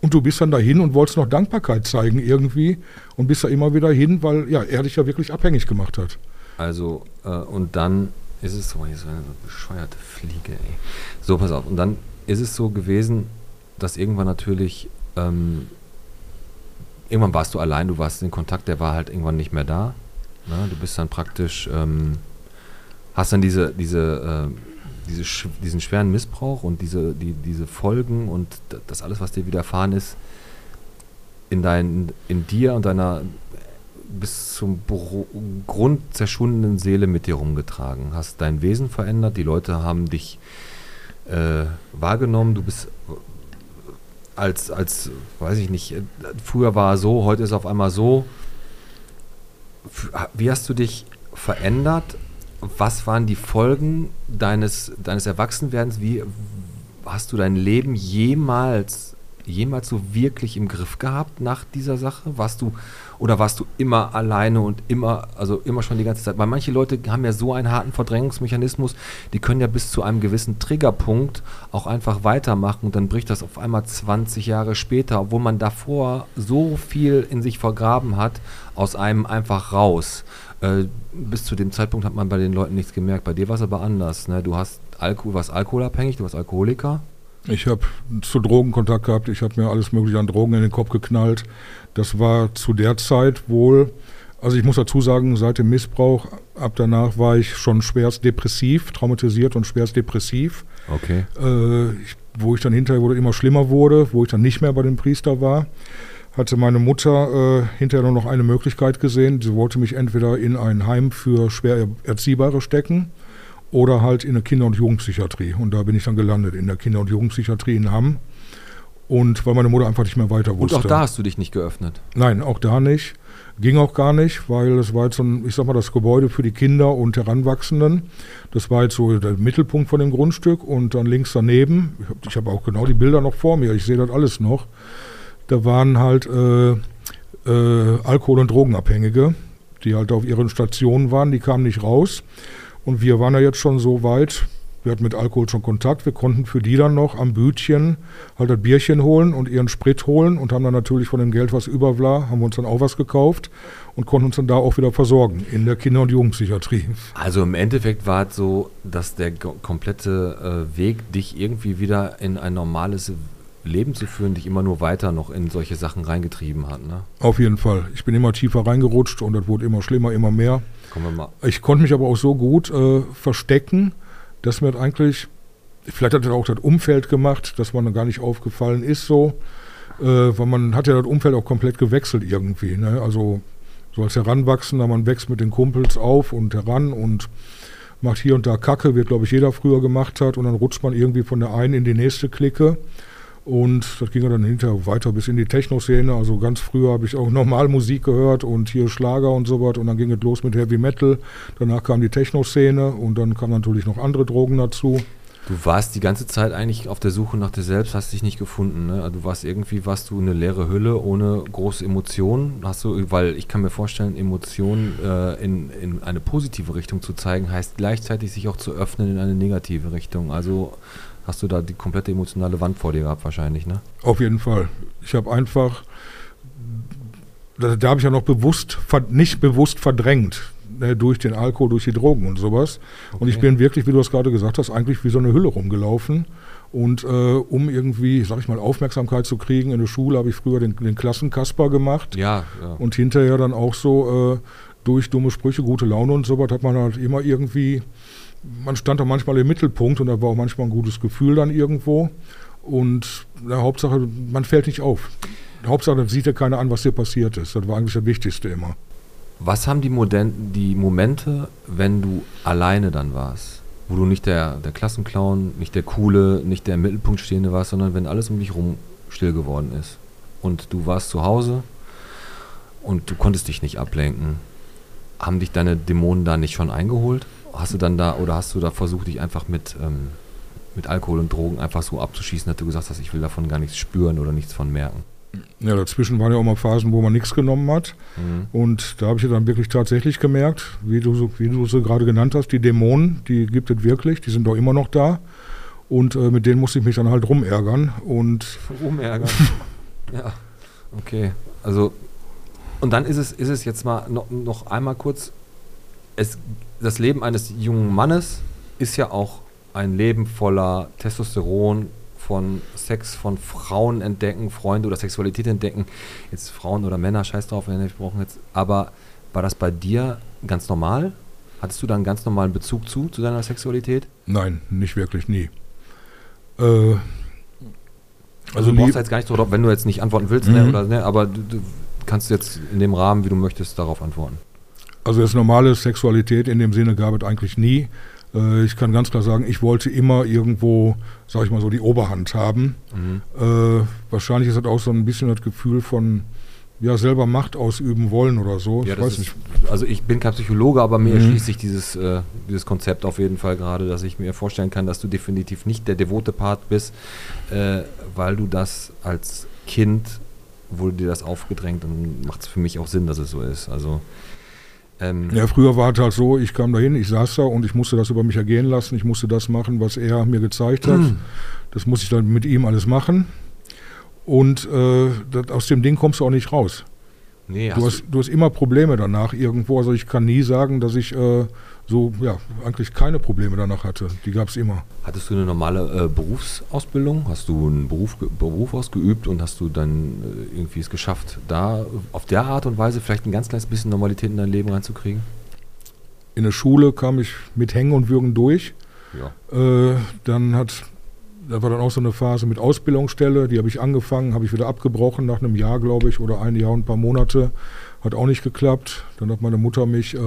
Und du bist dann dahin und wolltest noch Dankbarkeit zeigen irgendwie und bist da immer wieder hin, weil ja, er dich ja wirklich abhängig gemacht hat. Also, äh, und dann ist es so, hier ist eine bescheuerte Fliege, ey. So, pass auf. Und dann ist es so gewesen, dass irgendwann natürlich, ähm, irgendwann warst du allein, du warst in Kontakt, der war halt irgendwann nicht mehr da. Ne? Du bist dann praktisch, ähm, hast dann diese, diese, äh, diese, diesen schweren Missbrauch und diese, die, diese Folgen und das alles, was dir widerfahren ist, in, dein, in dir und deiner bis zum Bro Grund zerschundenen Seele mit dir rumgetragen. Hast dein Wesen verändert, die Leute haben dich äh, wahrgenommen, du bist als, als, weiß ich nicht, früher war er so, heute ist er auf einmal so. Wie hast du dich verändert was waren die Folgen deines, deines Erwachsenwerdens? Wie hast du dein Leben jemals, jemals so wirklich im Griff gehabt nach dieser Sache? Warst du oder warst du immer alleine und immer, also immer schon die ganze Zeit? Weil manche Leute haben ja so einen harten Verdrängungsmechanismus, die können ja bis zu einem gewissen Triggerpunkt auch einfach weitermachen und dann bricht das auf einmal 20 Jahre später, obwohl man davor so viel in sich vergraben hat, aus einem einfach raus. Äh, bis zu dem Zeitpunkt hat man bei den Leuten nichts gemerkt. Bei dir war es aber anders. Ne? Du hast Alkohol, warst alkoholabhängig, du warst Alkoholiker. Ich habe zu Drogen Kontakt gehabt, ich habe mir alles mögliche an Drogen in den Kopf geknallt. Das war zu der Zeit wohl, also ich muss dazu sagen, seit dem Missbrauch, ab danach war ich schon schwerst depressiv, traumatisiert und schwerst depressiv. Okay. Äh, ich, wo ich dann hinterher wurde, immer schlimmer wurde, wo ich dann nicht mehr bei dem Priester war hatte meine Mutter äh, hinterher nur noch eine Möglichkeit gesehen. Sie wollte mich entweder in ein Heim für schwer Erziehbare stecken oder halt in eine Kinder- und Jugendpsychiatrie. Und da bin ich dann gelandet, in der Kinder- und Jugendpsychiatrie in Hamm. Und weil meine Mutter einfach nicht mehr weiter wusste. Und auch da hast du dich nicht geöffnet? Nein, auch da nicht. Ging auch gar nicht, weil es war jetzt so ein, ich sag mal, das Gebäude für die Kinder und Heranwachsenden. Das war jetzt so der Mittelpunkt von dem Grundstück und dann links daneben, ich habe hab auch genau die Bilder noch vor mir, ich sehe das alles noch da waren halt äh, äh, Alkohol- und Drogenabhängige, die halt auf ihren Stationen waren, die kamen nicht raus. Und wir waren ja jetzt schon so weit, wir hatten mit Alkohol schon Kontakt, wir konnten für die dann noch am Bütchen halt das Bierchen holen und ihren Sprit holen und haben dann natürlich von dem Geld, was über war, haben wir uns dann auch was gekauft und konnten uns dann da auch wieder versorgen in der Kinder- und Jugendpsychiatrie. Also im Endeffekt war es so, dass der komplette äh, Weg dich irgendwie wieder in ein normales Leben zu führen, dich immer nur weiter noch in solche Sachen reingetrieben hat. Ne? Auf jeden Fall. Ich bin immer tiefer reingerutscht und das wurde immer schlimmer, immer mehr. Kommen wir mal. Ich konnte mich aber auch so gut äh, verstecken, dass mir das eigentlich, vielleicht hat das auch das Umfeld gemacht, dass man dann gar nicht aufgefallen ist so, äh, weil man hat ja das Umfeld auch komplett gewechselt irgendwie. Ne? Also so als Heranwachsender, man wächst mit den Kumpels auf und heran und macht hier und da Kacke, wird glaube ich jeder früher gemacht hat und dann rutscht man irgendwie von der einen in die nächste Clique und das ging dann hinterher weiter bis in die Techno-Szene. Also ganz früher habe ich auch normal Musik gehört und hier Schlager und so was. Und dann ging es los mit Heavy Metal. Danach kam die Techno-Szene und dann kamen natürlich noch andere Drogen dazu. Du warst die ganze Zeit eigentlich auf der Suche nach dir selbst, hast dich nicht gefunden. Ne? Also du warst irgendwie, warst du eine leere Hülle ohne große Emotionen. Hast du, weil ich kann mir vorstellen, Emotionen äh, in, in eine positive Richtung zu zeigen, heißt gleichzeitig sich auch zu öffnen in eine negative Richtung. Also hast du da die komplette emotionale Wand vor dir gehabt wahrscheinlich, ne? Auf jeden Fall. Ich habe einfach, da, da habe ich ja noch bewusst, nicht bewusst verdrängt ne, durch den Alkohol, durch die Drogen und sowas. Okay. Und ich bin wirklich, wie du es gerade gesagt hast, eigentlich wie so eine Hülle rumgelaufen. Und äh, um irgendwie, sag ich mal, Aufmerksamkeit zu kriegen, in der Schule habe ich früher den, den Klassenkasper gemacht. Ja, ja. Und hinterher dann auch so äh, durch dumme Sprüche, gute Laune und sowas hat man halt immer irgendwie man stand da manchmal im Mittelpunkt und da war auch manchmal ein gutes Gefühl dann irgendwo. Und na, Hauptsache, man fällt nicht auf. Hauptsache, sieht ja keiner an, was hier passiert ist. Das war eigentlich das Wichtigste immer. Was haben die, Moden die Momente, wenn du alleine dann warst? Wo du nicht der, der Klassenclown, nicht der Coole, nicht der im Mittelpunkt stehende warst, sondern wenn alles um dich rum still geworden ist. Und du warst zu Hause und du konntest dich nicht ablenken. Haben dich deine Dämonen da nicht schon eingeholt? Hast du dann da oder hast du da versucht, dich einfach mit, ähm, mit Alkohol und Drogen einfach so abzuschießen, dass du gesagt hast, ich will davon gar nichts spüren oder nichts von merken? Ja, dazwischen waren ja auch mal Phasen, wo man nichts genommen hat. Mhm. Und da habe ich ja dann wirklich tatsächlich gemerkt, wie du, wie du sie gerade genannt hast, die Dämonen, die gibt es wirklich, die sind doch immer noch da. Und äh, mit denen musste ich mich dann halt rumärgern. Und [laughs] rumärgern. ja, okay. Also, und dann ist es, ist es jetzt mal noch, noch einmal kurz, es, das Leben eines jungen Mannes ist ja auch ein Leben voller Testosteron, von Sex von Frauen entdecken, Freunde oder Sexualität entdecken. Jetzt Frauen oder Männer, scheiß drauf, wenn wir brauchen jetzt. Aber war das bei dir ganz normal? Hattest du da einen ganz normalen Bezug zu, zu deiner Sexualität? Nein, nicht wirklich, nie. Äh, also, also du brauchst jetzt gar nicht so, wenn du jetzt nicht antworten willst, ne, mhm. ne, oder, ne, aber du, du kannst jetzt in dem Rahmen, wie du möchtest, darauf antworten. Also das normale Sexualität in dem Sinne gab es eigentlich nie. Äh, ich kann ganz klar sagen, ich wollte immer irgendwo, sag ich mal so, die Oberhand haben. Mhm. Äh, wahrscheinlich ist das auch so ein bisschen das Gefühl von, ja, selber Macht ausüben wollen oder so. Ja, ich weiß ist, nicht. Also ich bin kein Psychologe, aber mir mhm. erschließt sich dieses, äh, dieses Konzept auf jeden Fall gerade, dass ich mir vorstellen kann, dass du definitiv nicht der devote Part bist, äh, weil du das als Kind wurde dir das aufgedrängt und macht es für mich auch Sinn, dass es so ist. Also ähm ja, früher war es halt so, ich kam dahin, ich saß da und ich musste das über mich ergehen lassen. Ich musste das machen, was er mir gezeigt hat. Mhm. Das musste ich dann mit ihm alles machen. Und äh, das, aus dem Ding kommst du auch nicht raus. Nee, du, hast, du hast immer Probleme danach irgendwo. Also ich kann nie sagen, dass ich äh, so ja eigentlich keine Probleme danach hatte. Die gab es immer. Hattest du eine normale äh, Berufsausbildung? Hast du einen Beruf, Beruf ausgeübt und hast du dann äh, irgendwie es geschafft, da auf der Art und Weise vielleicht ein ganz kleines bisschen Normalität in dein Leben reinzukriegen? In der Schule kam ich mit Hängen und Würgen durch. Ja. Äh, dann hat da war dann auch so eine Phase mit Ausbildungsstelle, die habe ich angefangen, habe ich wieder abgebrochen nach einem Jahr, glaube ich, oder ein Jahr und ein paar Monate. Hat auch nicht geklappt. Dann hat meine Mutter mich äh,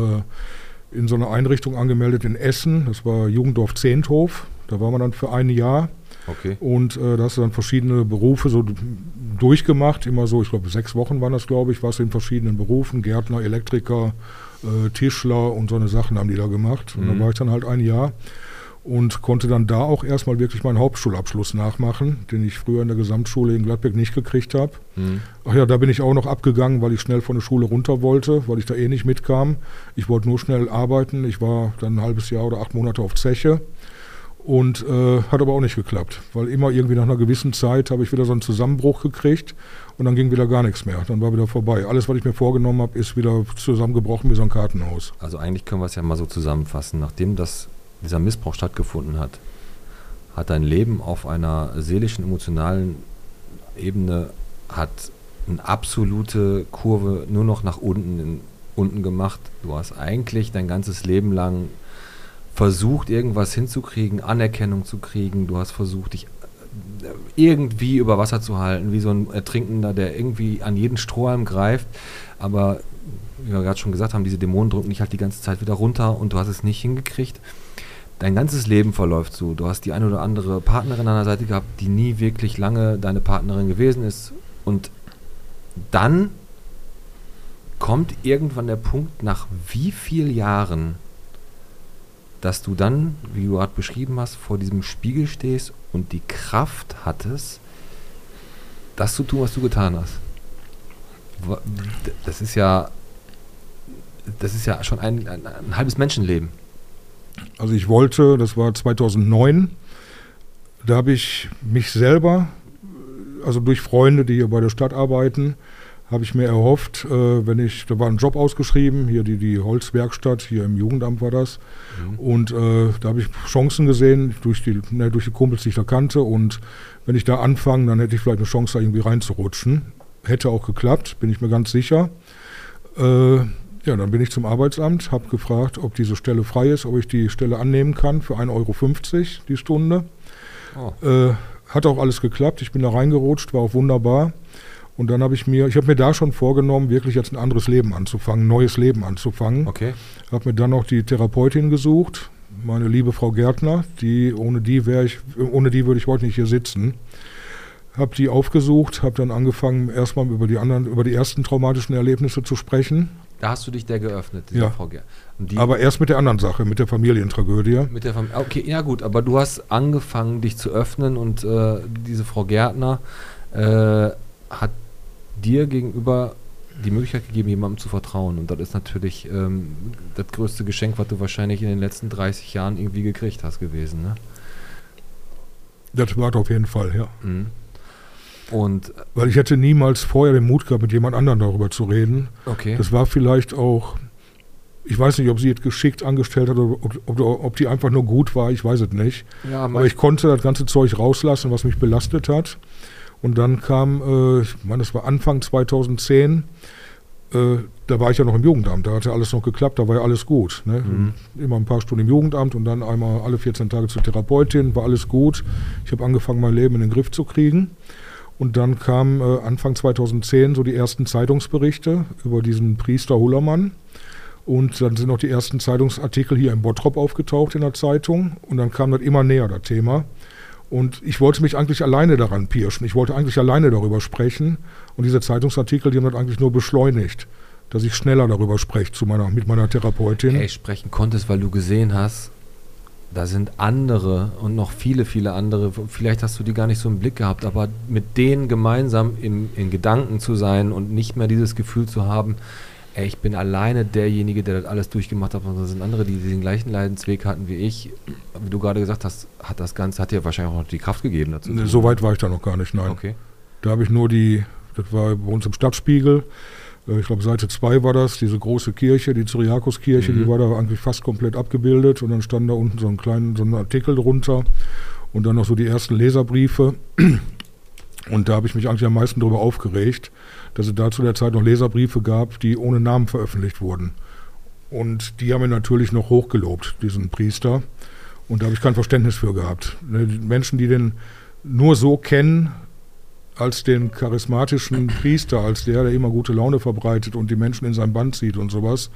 in so einer Einrichtung angemeldet in Essen. Das war Jugenddorf Zehnthof. Da war man dann für ein Jahr. Okay. Und äh, da hast du dann verschiedene Berufe so durchgemacht. Immer so, ich glaube, sechs Wochen waren das, glaube ich, warst du in verschiedenen Berufen. Gärtner, Elektriker, äh, Tischler und so eine Sachen haben die da gemacht. Und mhm. da war ich dann halt ein Jahr und konnte dann da auch erstmal wirklich meinen Hauptschulabschluss nachmachen, den ich früher in der Gesamtschule in Gladbeck nicht gekriegt habe. Mhm. Ach ja, da bin ich auch noch abgegangen, weil ich schnell von der Schule runter wollte, weil ich da eh nicht mitkam. Ich wollte nur schnell arbeiten. Ich war dann ein halbes Jahr oder acht Monate auf Zeche und äh, hat aber auch nicht geklappt, weil immer irgendwie nach einer gewissen Zeit habe ich wieder so einen Zusammenbruch gekriegt und dann ging wieder gar nichts mehr. Dann war wieder vorbei. Alles, was ich mir vorgenommen habe, ist wieder zusammengebrochen wie so ein Kartenhaus. Also eigentlich können wir es ja mal so zusammenfassen. Nachdem das dieser Missbrauch stattgefunden hat, hat dein Leben auf einer seelischen, emotionalen Ebene hat eine absolute Kurve nur noch nach unten, in, unten gemacht. Du hast eigentlich dein ganzes Leben lang versucht, irgendwas hinzukriegen, Anerkennung zu kriegen. Du hast versucht, dich äh, irgendwie über Wasser zu halten, wie so ein Ertrinkender, der irgendwie an jeden Strohhalm greift. Aber, wie wir gerade schon gesagt haben, diese Dämonen drücken dich halt die ganze Zeit wieder runter und du hast es nicht hingekriegt dein ganzes Leben verläuft so. Du hast die eine oder andere Partnerin an der Seite gehabt, die nie wirklich lange deine Partnerin gewesen ist. Und dann kommt irgendwann der Punkt, nach wie vielen Jahren, dass du dann, wie du gerade beschrieben hast, vor diesem Spiegel stehst und die Kraft hattest, das zu tun, was du getan hast. Das ist ja, das ist ja schon ein, ein, ein halbes Menschenleben. Also ich wollte, das war 2009, da habe ich mich selber, also durch Freunde, die hier bei der Stadt arbeiten, habe ich mir erhofft, äh, wenn ich, da war ein Job ausgeschrieben, hier die, die Holzwerkstatt, hier im Jugendamt war das. Mhm. Und äh, da habe ich Chancen gesehen durch die, ne, durch die Kumpels, die ich da kannte. Und wenn ich da anfange, dann hätte ich vielleicht eine Chance, da irgendwie reinzurutschen. Hätte auch geklappt, bin ich mir ganz sicher. Äh, ja, dann bin ich zum Arbeitsamt, habe gefragt, ob diese Stelle frei ist, ob ich die Stelle annehmen kann für 1,50 Euro die Stunde. Oh. Äh, hat auch alles geklappt, ich bin da reingerutscht, war auch wunderbar. Und dann habe ich mir, ich habe mir da schon vorgenommen, wirklich jetzt ein anderes Leben anzufangen, ein neues Leben anzufangen. Okay. Habe mir dann noch die Therapeutin gesucht, meine liebe Frau Gärtner, die ohne die wäre ich, ohne die würde ich heute nicht hier sitzen. Habe die aufgesucht, habe dann angefangen, erstmal über die anderen, über die ersten traumatischen Erlebnisse zu sprechen Da hast du dich der geöffnet, Ja. Frau Ger Und die, Aber erst mit der anderen Sache, mit der Familientragödie. mit der Familie. Okay, ja gut, aber du hast angefangen, dich zu öffnen und äh, diese Frau Gärtner äh, hat dir gegenüber die Möglichkeit gegeben, jemandem zu vertrauen. Und das ist natürlich ähm, das größte Geschenk, was du wahrscheinlich in den letzten 30 Jahren irgendwie gekriegt hast gewesen. Ne? Das war auf jeden Fall, ja. Mhm. Und Weil ich hätte niemals vorher den Mut gehabt, mit jemand anderem darüber zu reden. okay. Das war vielleicht auch, ich weiß nicht, ob sie es geschickt angestellt hat oder ob, ob, ob die einfach nur gut war, ich weiß es nicht. ja, Aber ich konnte das ganze Zeug rauslassen, was mich belastet hat. Und dann kam, äh, ich meine, das war Anfang 2010, äh, da war ich ja noch im Jugendamt, da hat ja alles noch geklappt, da war ja alles gut. Ne? Mhm. Immer ein paar Stunden im Jugendamt und dann einmal alle 14 Tage zur Therapeutin, war alles gut. Ich habe angefangen, mein Leben in den Griff zu kriegen. Und dann kamen äh, Anfang 2010 so die ersten Zeitungsberichte über diesen Priester Hullermann. Und dann sind noch die ersten Zeitungsartikel hier in Bottrop aufgetaucht in der Zeitung. Und dann kam das immer näher, das Thema. Und ich wollte mich eigentlich alleine daran pirschen. Ich wollte eigentlich alleine darüber sprechen. Und diese Zeitungsartikel, die haben das eigentlich nur beschleunigt, dass ich schneller darüber spreche zu meiner, mit meiner Therapeutin. hey, sprechen konntest, weil du gesehen hast, da sind andere und noch viele, viele andere. Vielleicht hast du die gar nicht so im Blick gehabt, aber mit denen gemeinsam im, in Gedanken zu sein und nicht mehr dieses Gefühl zu haben, ey, ich bin alleine derjenige, der das alles durchgemacht hat, sondern sind andere, die den gleichen Leidensweg hatten wie ich. Wie du gerade gesagt hast, hat das Ganze, hat dir wahrscheinlich auch noch die Kraft gegeben dazu. Ne, So weit war ich da noch gar nicht, nein. Okay. Da habe ich nur die, das war bei uns im Stadtspiegel, ich glaube Seite 2 war das, diese große Kirche, die Cyriakuskirche, Mhm. die war da eigentlich fast komplett abgebildet und dann stand da unten so ein kleinen, so ein Artikel drunter und dann noch so die ersten Leserbriefe. [clears throat] Und da habe ich mich eigentlich am meisten darüber aufgeregt, dass es da zu der Zeit noch Leserbriefe gab, die ohne Namen veröffentlicht wurden. Und die haben ihn natürlich noch hochgelobt, diesen Priester. Und da habe ich kein Verständnis für gehabt. Ne, Menschen, die den nur so kennen, als den charismatischen Priester, als der, der immer gute Laune verbreitet und die Menschen in sein Band zieht und sowas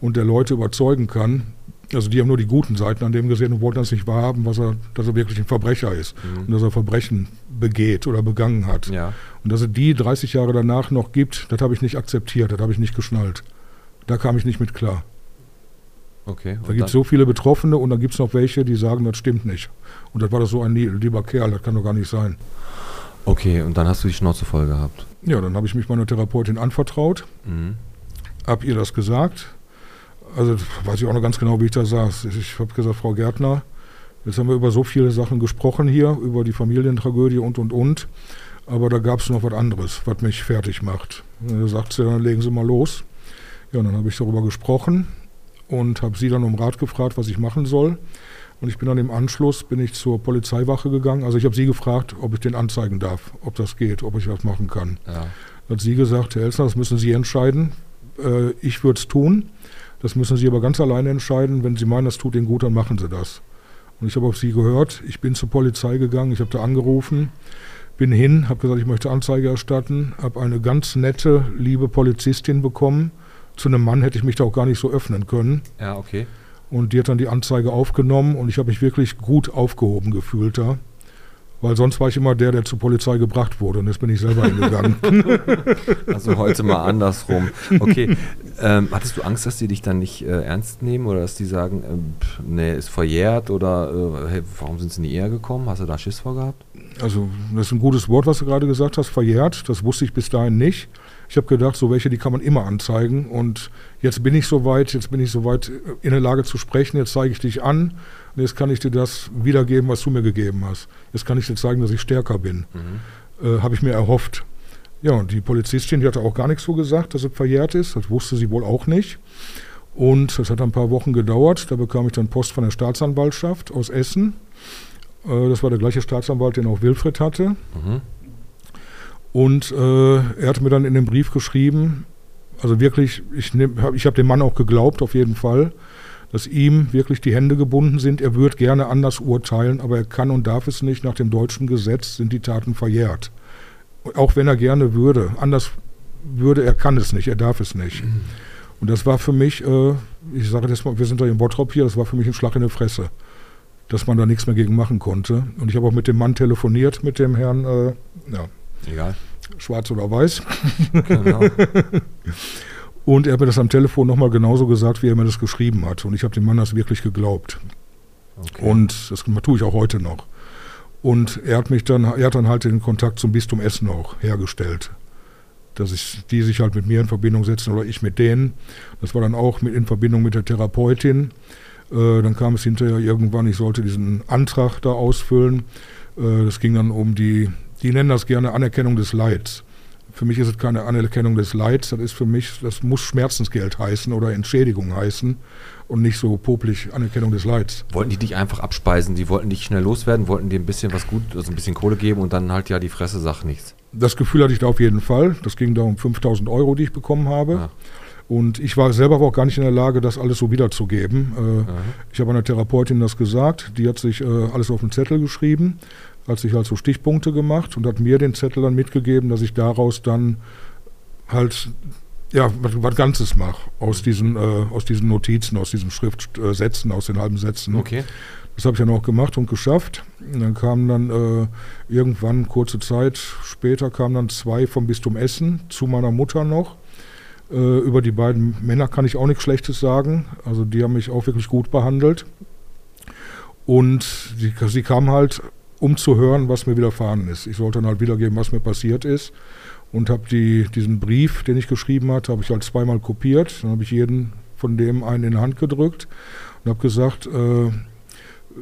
und der Leute überzeugen kann. Also die haben nur die guten Seiten an dem gesehen und wollten das nicht wahrhaben, was er, dass er wirklich ein Verbrecher ist und Mhm. dass er Verbrechen begeht oder begangen hat. Ja. Und dass es die 30 Jahre danach noch gibt, das habe ich nicht akzeptiert, das habe ich nicht geschnallt. Da kam ich nicht mit klar. Okay. Da Und gibt es so viele Betroffene und dann gibt es noch welche, die sagen, das stimmt nicht. Und das war doch so ein lie- lieber Kerl, das kann doch gar nicht sein. Okay, und dann hast du die Schnauze voll gehabt. Ja, dann habe ich mich meiner Therapeutin anvertraut, Mhm. habe ihr das gesagt. Also weiß ich auch noch ganz genau, wie ich da saß. Ich habe gesagt, Frau Gärtner, jetzt haben wir über so viele Sachen gesprochen hier, über die Familientragödie und, und, und. Aber da gab es noch was anderes, was mich fertig macht. Und Da sagt sie, dann legen Sie mal los. Ja, und dann habe ich darüber gesprochen und habe sie dann um Rat gefragt, was ich machen soll. Und ich bin dann im Anschluss, bin ich zur Polizeiwache gegangen. Also ich habe sie gefragt, ob ich den anzeigen darf, ob das geht, ob ich was machen kann. Ja. hat sie gesagt, Herr Elsner, das müssen Sie entscheiden. Äh, ich würde es tun. Das müssen Sie aber ganz alleine entscheiden. Wenn Sie meinen, das tut Ihnen gut, dann machen Sie das. Und ich habe auf Sie gehört. Ich bin zur Polizei gegangen. Ich habe da angerufen, bin hin, habe gesagt, ich möchte Anzeige erstatten, habe eine ganz nette, liebe Polizistin bekommen. Zu einem Mann hätte ich mich da auch gar nicht so öffnen können. ja, okay. Und die hat dann die Anzeige aufgenommen und ich habe mich wirklich gut aufgehoben gefühlt da. Weil sonst war ich immer der, der zur Polizei gebracht wurde und jetzt bin ich selber hingegangen. [laughs] Also heute mal andersrum. Okay. Ähm, hattest du Angst, dass die dich dann nicht äh, ernst nehmen oder dass die sagen, ähm, pff, nee, ist verjährt oder äh, hey, warum sind sie nie eher gekommen? Hast du da Schiss vor gehabt? Also, das ist ein gutes Wort, was du gerade gesagt hast, verjährt. Das wusste ich bis dahin nicht. Ich habe gedacht, so welche, die kann man immer anzeigen. Und jetzt bin ich soweit, jetzt bin ich soweit äh, in der Lage zu sprechen. Jetzt zeige ich dich an. Und jetzt kann ich dir das wiedergeben, was du mir gegeben hast. Jetzt kann ich dir zeigen, dass ich stärker bin. Äh, habe ich mir erhofft. Ja, und die Polizistin, die hatte auch gar nichts so gesagt, dass es verjährt ist. Das wusste sie wohl auch nicht. Und das hat ein paar Wochen gedauert. Da bekam ich dann Post von der Staatsanwaltschaft aus Essen. Äh, Das war der gleiche Staatsanwalt, den auch Wilfried hatte. Mhm. Und äh, er hat mir dann in dem Brief geschrieben, also wirklich, ich, nehm- ich habe dem Mann auch geglaubt, auf jeden Fall, dass ihm wirklich die Hände gebunden sind. Er würde gerne anders urteilen, aber er kann und darf es nicht. Nach dem deutschen Gesetz sind die Taten verjährt. Auch wenn er gerne würde. Anders würde, er kann es nicht, er darf es nicht. Und das war für mich, äh, ich sage das mal, wir sind da in Bottrop hier, das war für mich ein Schlag in die Fresse, dass man da nichts mehr gegen machen konnte. Und ich habe auch mit dem Mann telefoniert, mit dem Herrn, äh, ja, Egal. schwarz oder weiß. Genau. [laughs] Und er hat mir das am Telefon nochmal genauso gesagt, wie er mir das geschrieben hat. Und ich habe dem Mann das wirklich geglaubt. Okay. Und das tue ich auch heute noch. Und er hat mich dann, er hat dann halt den Kontakt zum Bistum Essen auch hergestellt. Dass ich, die sich halt mit mir in Verbindung setzen oder ich mit denen. Das war dann auch mit, in Verbindung mit der Therapeutin. Äh, dann kam es hinterher irgendwann, ich sollte diesen Antrag da ausfüllen. Äh, das ging dann um die, die nennen das gerne Anerkennung des Leids. Für mich ist es keine Anerkennung des Leids, das ist für mich, das muss Schmerzensgeld heißen oder Entschädigung heißen und nicht so popelig Anerkennung des Leids. Wollten die dich einfach abspeisen? Die wollten dich schnell loswerden, wollten dir ein bisschen was gut, also ein bisschen Kohle geben und dann halt ja die Fresse sagt nichts. Das Gefühl hatte ich da auf jeden Fall. Das ging da um 5000 Euro, die ich bekommen habe. Ja. Und ich war selber auch gar nicht in der Lage, das alles so wiederzugeben. Äh, ich habe einer Therapeutin das gesagt, die hat sich äh, alles auf den Zettel geschrieben hat sich halt so Stichpunkte gemacht und hat mir den Zettel dann mitgegeben, dass ich daraus dann halt ja, was, was Ganzes mache aus diesen, äh, aus diesen Notizen, aus diesen Schriftsätzen, aus den halben Sätzen. Okay. Das habe ich dann auch gemacht und geschafft. Und dann kamen dann äh, irgendwann, kurze Zeit später, kamen dann zwei vom Bistum Essen zu meiner Mutter noch. Äh, über die beiden Männer kann ich auch nichts Schlechtes sagen. Also die haben mich auch wirklich gut behandelt. Und sie, sie kamen halt um zu hören, was mir widerfahren ist. Ich sollte dann halt wiedergeben, was mir passiert ist. Und habe die, diesen Brief, den ich geschrieben hatte, habe ich halt zweimal kopiert. Dann habe ich jeden von dem einen in die Hand gedrückt und habe gesagt, äh,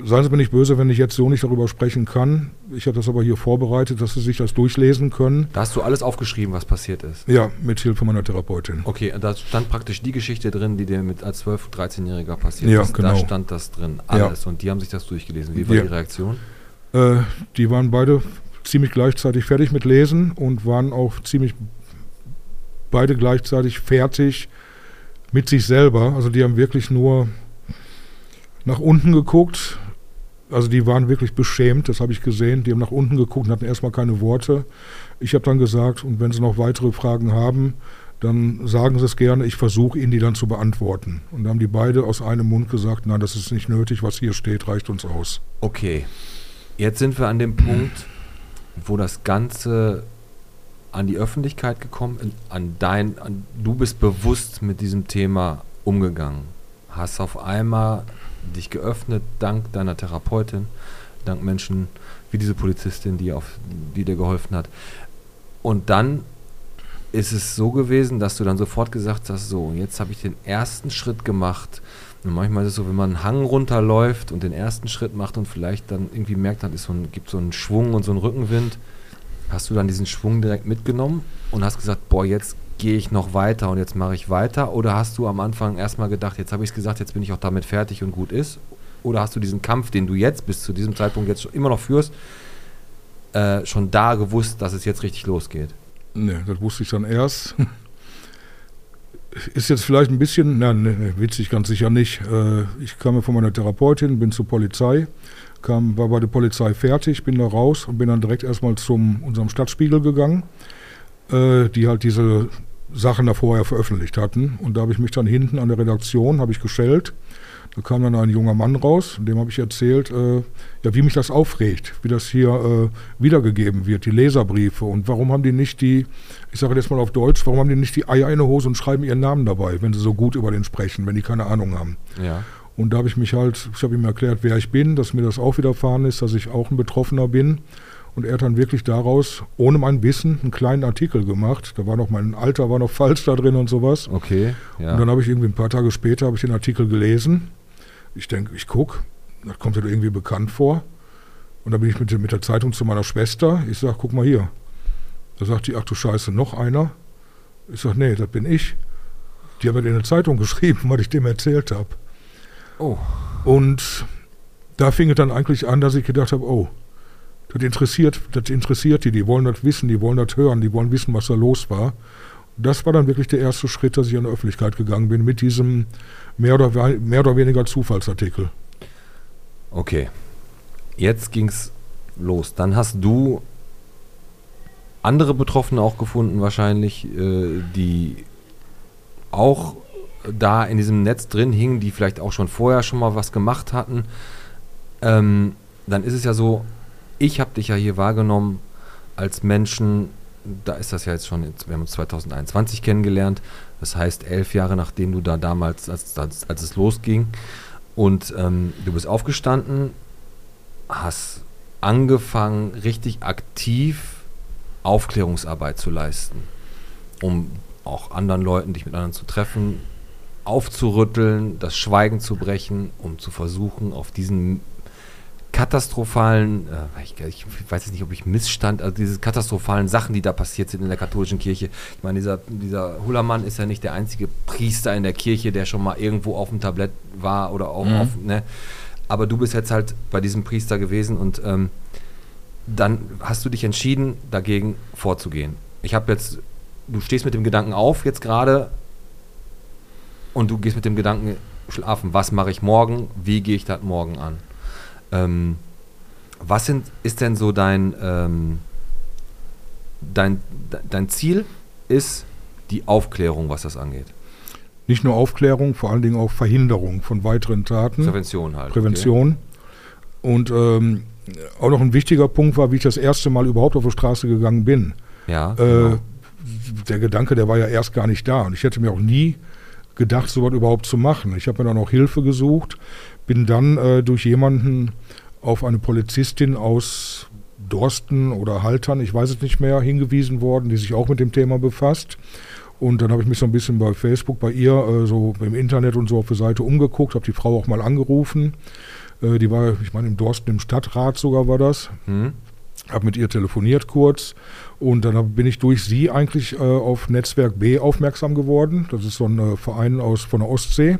seien Sie mir nicht böse, wenn ich jetzt so nicht darüber sprechen kann. Ich habe das aber hier vorbereitet, dass Sie sich das durchlesen können. Da hast du alles aufgeschrieben, was passiert ist? Ja, mit Hilfe meiner Therapeutin. Okay, da stand praktisch die Geschichte drin, die dir mit als 12-, 13-Jähriger passiert ja, ist. Genau. Da stand das drin, alles. Ja. Und die haben sich das durchgelesen. Wie war ja. die Reaktion? Äh, die waren beide ziemlich gleichzeitig fertig mit Lesen und waren auch ziemlich beide gleichzeitig fertig mit sich selber. Also die haben wirklich nur nach unten geguckt. Also die waren wirklich beschämt, das habe ich gesehen. Die haben nach unten geguckt und hatten erstmal keine Worte. Ich habe dann gesagt, und wenn sie noch weitere Fragen haben, dann sagen sie es gerne, ich versuche ihnen die dann zu beantworten. Und dann haben die beide aus einem Mund gesagt, nein, das ist nicht nötig, was hier steht, reicht uns aus. Okay. Jetzt sind wir an dem Punkt, wo das Ganze an die Öffentlichkeit gekommen, an dein, an, du bist bewusst mit diesem Thema umgegangen, hast auf einmal dich geöffnet, dank deiner Therapeutin, dank Menschen wie diese Polizistin, die, auf, die dir geholfen hat. Und dann ist es so gewesen, dass du dann sofort gesagt hast, so, jetzt habe ich den ersten Schritt gemacht, und manchmal ist es so, wenn man einen Hang runterläuft und den ersten Schritt macht und vielleicht dann irgendwie merkt, dann ist so ein, gibt so einen Schwung und so einen Rückenwind, hast du dann diesen Schwung direkt mitgenommen und hast gesagt, boah, jetzt gehe ich noch weiter und jetzt mache ich weiter? Oder hast du am Anfang erstmal gedacht, jetzt habe ich es gesagt, jetzt bin ich auch damit fertig und gut ist? Oder hast du diesen Kampf, den du jetzt bis zu diesem Zeitpunkt jetzt immer noch führst, äh, schon da gewusst, dass es jetzt richtig losgeht? Nee, das wusste ich dann erst. [laughs] ist jetzt vielleicht ein bisschen, na, ne, witzig ganz sicher nicht. Äh, ich kam von meiner Therapeutin, bin zur Polizei, kam, war bei der Polizei fertig, bin da raus und bin dann direkt erstmal zum unserem Stadtspiegel gegangen, äh, die halt diese Sachen da vorher veröffentlicht hatten. Und da habe ich mich dann hinten an der Redaktion, habe ich geschellt da kam dann ein junger Mann raus, dem habe ich erzählt, äh, ja, wie mich das aufregt, wie das hier äh, wiedergegeben wird, die Leserbriefe und warum haben die nicht die, ich sage jetzt mal auf Deutsch, warum haben die nicht die Eier in der Hose und schreiben ihren Namen dabei, wenn sie so gut über den sprechen, wenn die keine Ahnung haben. Ja. Und da habe ich mich halt, ich habe ihm erklärt, wer ich bin, dass mir das auch widerfahren ist, dass ich auch ein Betroffener bin. Und er hat dann wirklich daraus, ohne mein Wissen, einen kleinen Artikel gemacht. Da war noch mein Alter war noch falsch da drin und sowas. Okay. Ja. Und dann habe ich irgendwie ein paar Tage später habe ich den Artikel gelesen ich denke, ich gucke, das kommt ja irgendwie bekannt vor. Und dann bin ich mit, mit der Zeitung zu meiner Schwester. Ich sage, guck mal hier. Da sagt die, ach du Scheiße, noch einer? Ich sage, nee, das bin ich. Die haben mir in der Zeitung [laughs] geschrieben, was ich dem erzählt habe. Oh. Und da fing es dann eigentlich an, dass ich gedacht habe, oh, das interessiert, das interessiert die, die wollen das wissen, die wollen das hören, die wollen wissen, was da los war. Das war dann wirklich der erste Schritt, dass ich an die Öffentlichkeit gegangen bin mit diesem mehr oder, mehr oder weniger Zufallsartikel. Okay. Jetzt ging es los. Dann hast du andere Betroffene auch gefunden, wahrscheinlich, äh, die auch da in diesem Netz drin hingen, die vielleicht auch schon vorher schon mal was gemacht hatten. Ähm, dann ist es ja so, ich habe dich ja hier wahrgenommen als Menschen, da ist das ja jetzt schon, wir haben uns 2021 kennengelernt, das heißt elf Jahre nachdem du da damals, als, als, als es losging, und ähm, du bist aufgestanden, hast angefangen, richtig aktiv Aufklärungsarbeit zu leisten, um auch anderen Leuten, dich mit anderen zu treffen, aufzurütteln, das Schweigen zu brechen, um zu versuchen, auf diesen katastrophalen, äh, ich, ich, weiß jetzt nicht, ob ich Missstand, also diese katastrophalen Sachen, die da passiert sind in der katholischen Kirche. Ich meine, dieser, dieser Hullermann ist ja nicht der einzige Priester in der Kirche, der schon mal irgendwo auf dem Tablett war oder auch mhm. auf, ne? Aber du bist jetzt halt bei diesem Priester gewesen und ähm, dann hast du dich entschieden, dagegen vorzugehen. Ich habe jetzt, du stehst mit dem Gedanken auf jetzt gerade und du gehst mit dem Gedanken schlafen. Was mache ich morgen? Wie gehe ich das morgen an? Ähm, was sind, ist denn so dein, ähm, dein, dein Ziel ist die Aufklärung, was das angeht? Nicht nur Aufklärung, vor allen Dingen auch Verhinderung von weiteren Taten. Prävention halt. Prävention. Okay. Und ähm, auch noch ein wichtiger Punkt war, wie ich das erste Mal überhaupt auf die Straße gegangen bin. Ja. Äh, genau. Der Gedanke, der war ja erst gar nicht da. Und ich hätte mir auch nie gedacht, sowas überhaupt zu machen. Ich habe mir dann auch Hilfe gesucht, bin dann äh, durch jemanden auf eine Polizistin aus Dorsten oder Haltern, ich weiß es nicht mehr, hingewiesen worden, die sich auch mit dem Thema befasst. Und dann habe ich mich so ein bisschen bei Facebook, bei ihr, äh, so im Internet und so auf der Seite umgeguckt, habe die Frau auch mal angerufen. Äh, die war, ich meine, im Dorsten im Stadtrat sogar war das. Mhm. Habe mit ihr telefoniert kurz und dann bin ich durch sie eigentlich äh, auf Netzwerk B aufmerksam geworden. Das ist so ein äh, Verein aus, von der Ostsee.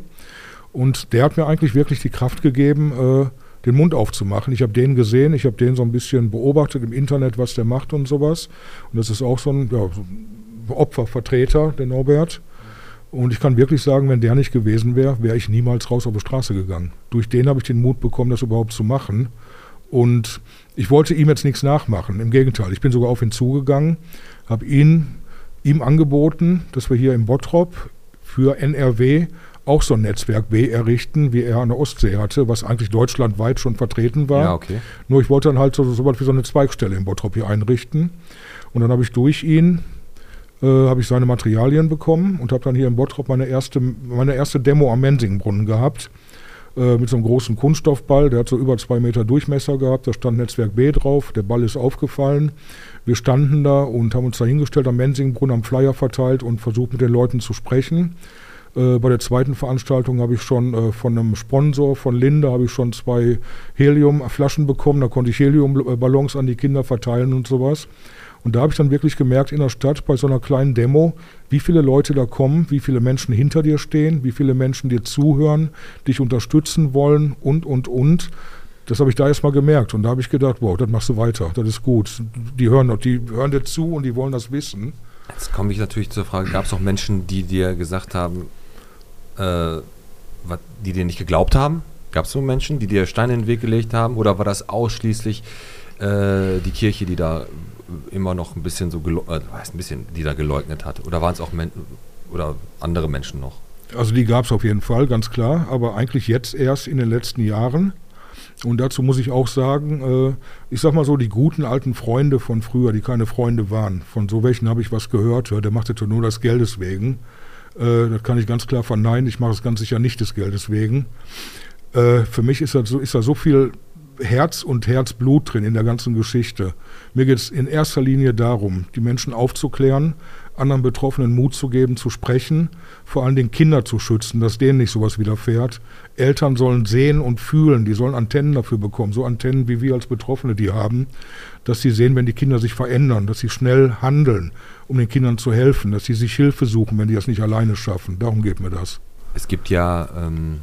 Und der hat mir eigentlich wirklich die Kraft gegeben, äh, den Mund aufzumachen. Ich habe den gesehen, ich habe den so ein bisschen beobachtet im Internet, was der macht und sowas. Und das ist auch so ein, ja, Opfervertreter, der Norbert. Und ich kann wirklich sagen, wenn der nicht gewesen wäre, wäre ich niemals raus auf die Straße gegangen. Durch den habe ich den Mut bekommen, das überhaupt zu machen. Und ich wollte ihm jetzt nichts nachmachen. Im Gegenteil, ich bin sogar auf ihn zugegangen, habe ihn, ihm angeboten, dass wir hier im Bottrop für NRW auch so ein Netzwerk B errichten, wie er an der Ostsee hatte, was eigentlich deutschlandweit schon vertreten war. Ja, okay. Nur ich wollte dann halt so, so was wie so eine Zweigstelle im Bottrop hier einrichten. Und dann habe ich durch ihn äh, habe ich seine Materialien bekommen und habe dann hier in Bottrop meine erste, meine erste Demo am Mensingbrunnen gehabt. Äh, mit so einem großen Kunststoffball, der hat so über zwei Meter Durchmesser gehabt, da stand Netzwerk B drauf, der Ball ist aufgefallen. Wir standen da und haben uns da hingestellt am Mensingbrunnen, am Flyer verteilt und versucht mit den Leuten zu sprechen. Äh, bei der zweiten Veranstaltung habe ich schon äh, von einem Sponsor, von Linde, habe ich schon zwei Heliumflaschen bekommen. Da konnte ich Heliumballons an die Kinder verteilen und sowas. Und da habe ich dann wirklich gemerkt in der Stadt bei so einer kleinen Demo, wie viele Leute da kommen, wie viele Menschen hinter dir stehen, wie viele Menschen dir zuhören, dich unterstützen wollen und, und, und. Das habe ich da erstmal gemerkt und da habe ich gedacht, wow, das machst du weiter, das ist gut. Die hören, die hören dir zu und die wollen das wissen. Jetzt komme ich natürlich zur Frage, gab es auch Menschen, die dir gesagt haben, äh, die dir nicht geglaubt haben? Gab es so Menschen, die dir Steine in den Weg gelegt haben oder war das ausschließlich äh, die Kirche, die da immer noch ein bisschen so, äh, ein bisschen, die da geleugnet hat? Oder waren es auch Men oder andere Menschen noch? Also die gab es auf jeden Fall, ganz klar, aber eigentlich jetzt erst in den letzten Jahren. Und dazu muss ich auch sagen, äh, ich sag mal so, die guten alten Freunde von früher, die keine Freunde waren, von so welchen habe ich was gehört, ja, der macht das nur des Geldes wegen. Äh, das kann ich ganz klar verneinen, ich mache es ganz sicher nicht des Geldes wegen. Äh, für mich ist da, so, ist da so viel Herz und Herzblut drin in der ganzen Geschichte. Mir geht es in erster Linie darum, die Menschen aufzuklären, anderen Betroffenen Mut zu geben, zu sprechen, vor allen Dingen Kinder zu schützen, dass denen nicht sowas widerfährt. Eltern sollen sehen und fühlen, die sollen Antennen dafür bekommen, so Antennen wie wir als Betroffene die haben, dass sie sehen, wenn die Kinder sich verändern, dass sie schnell handeln, um den Kindern zu helfen, dass sie sich Hilfe suchen, wenn die das nicht alleine schaffen. Darum geht mir das. Es gibt ja ähm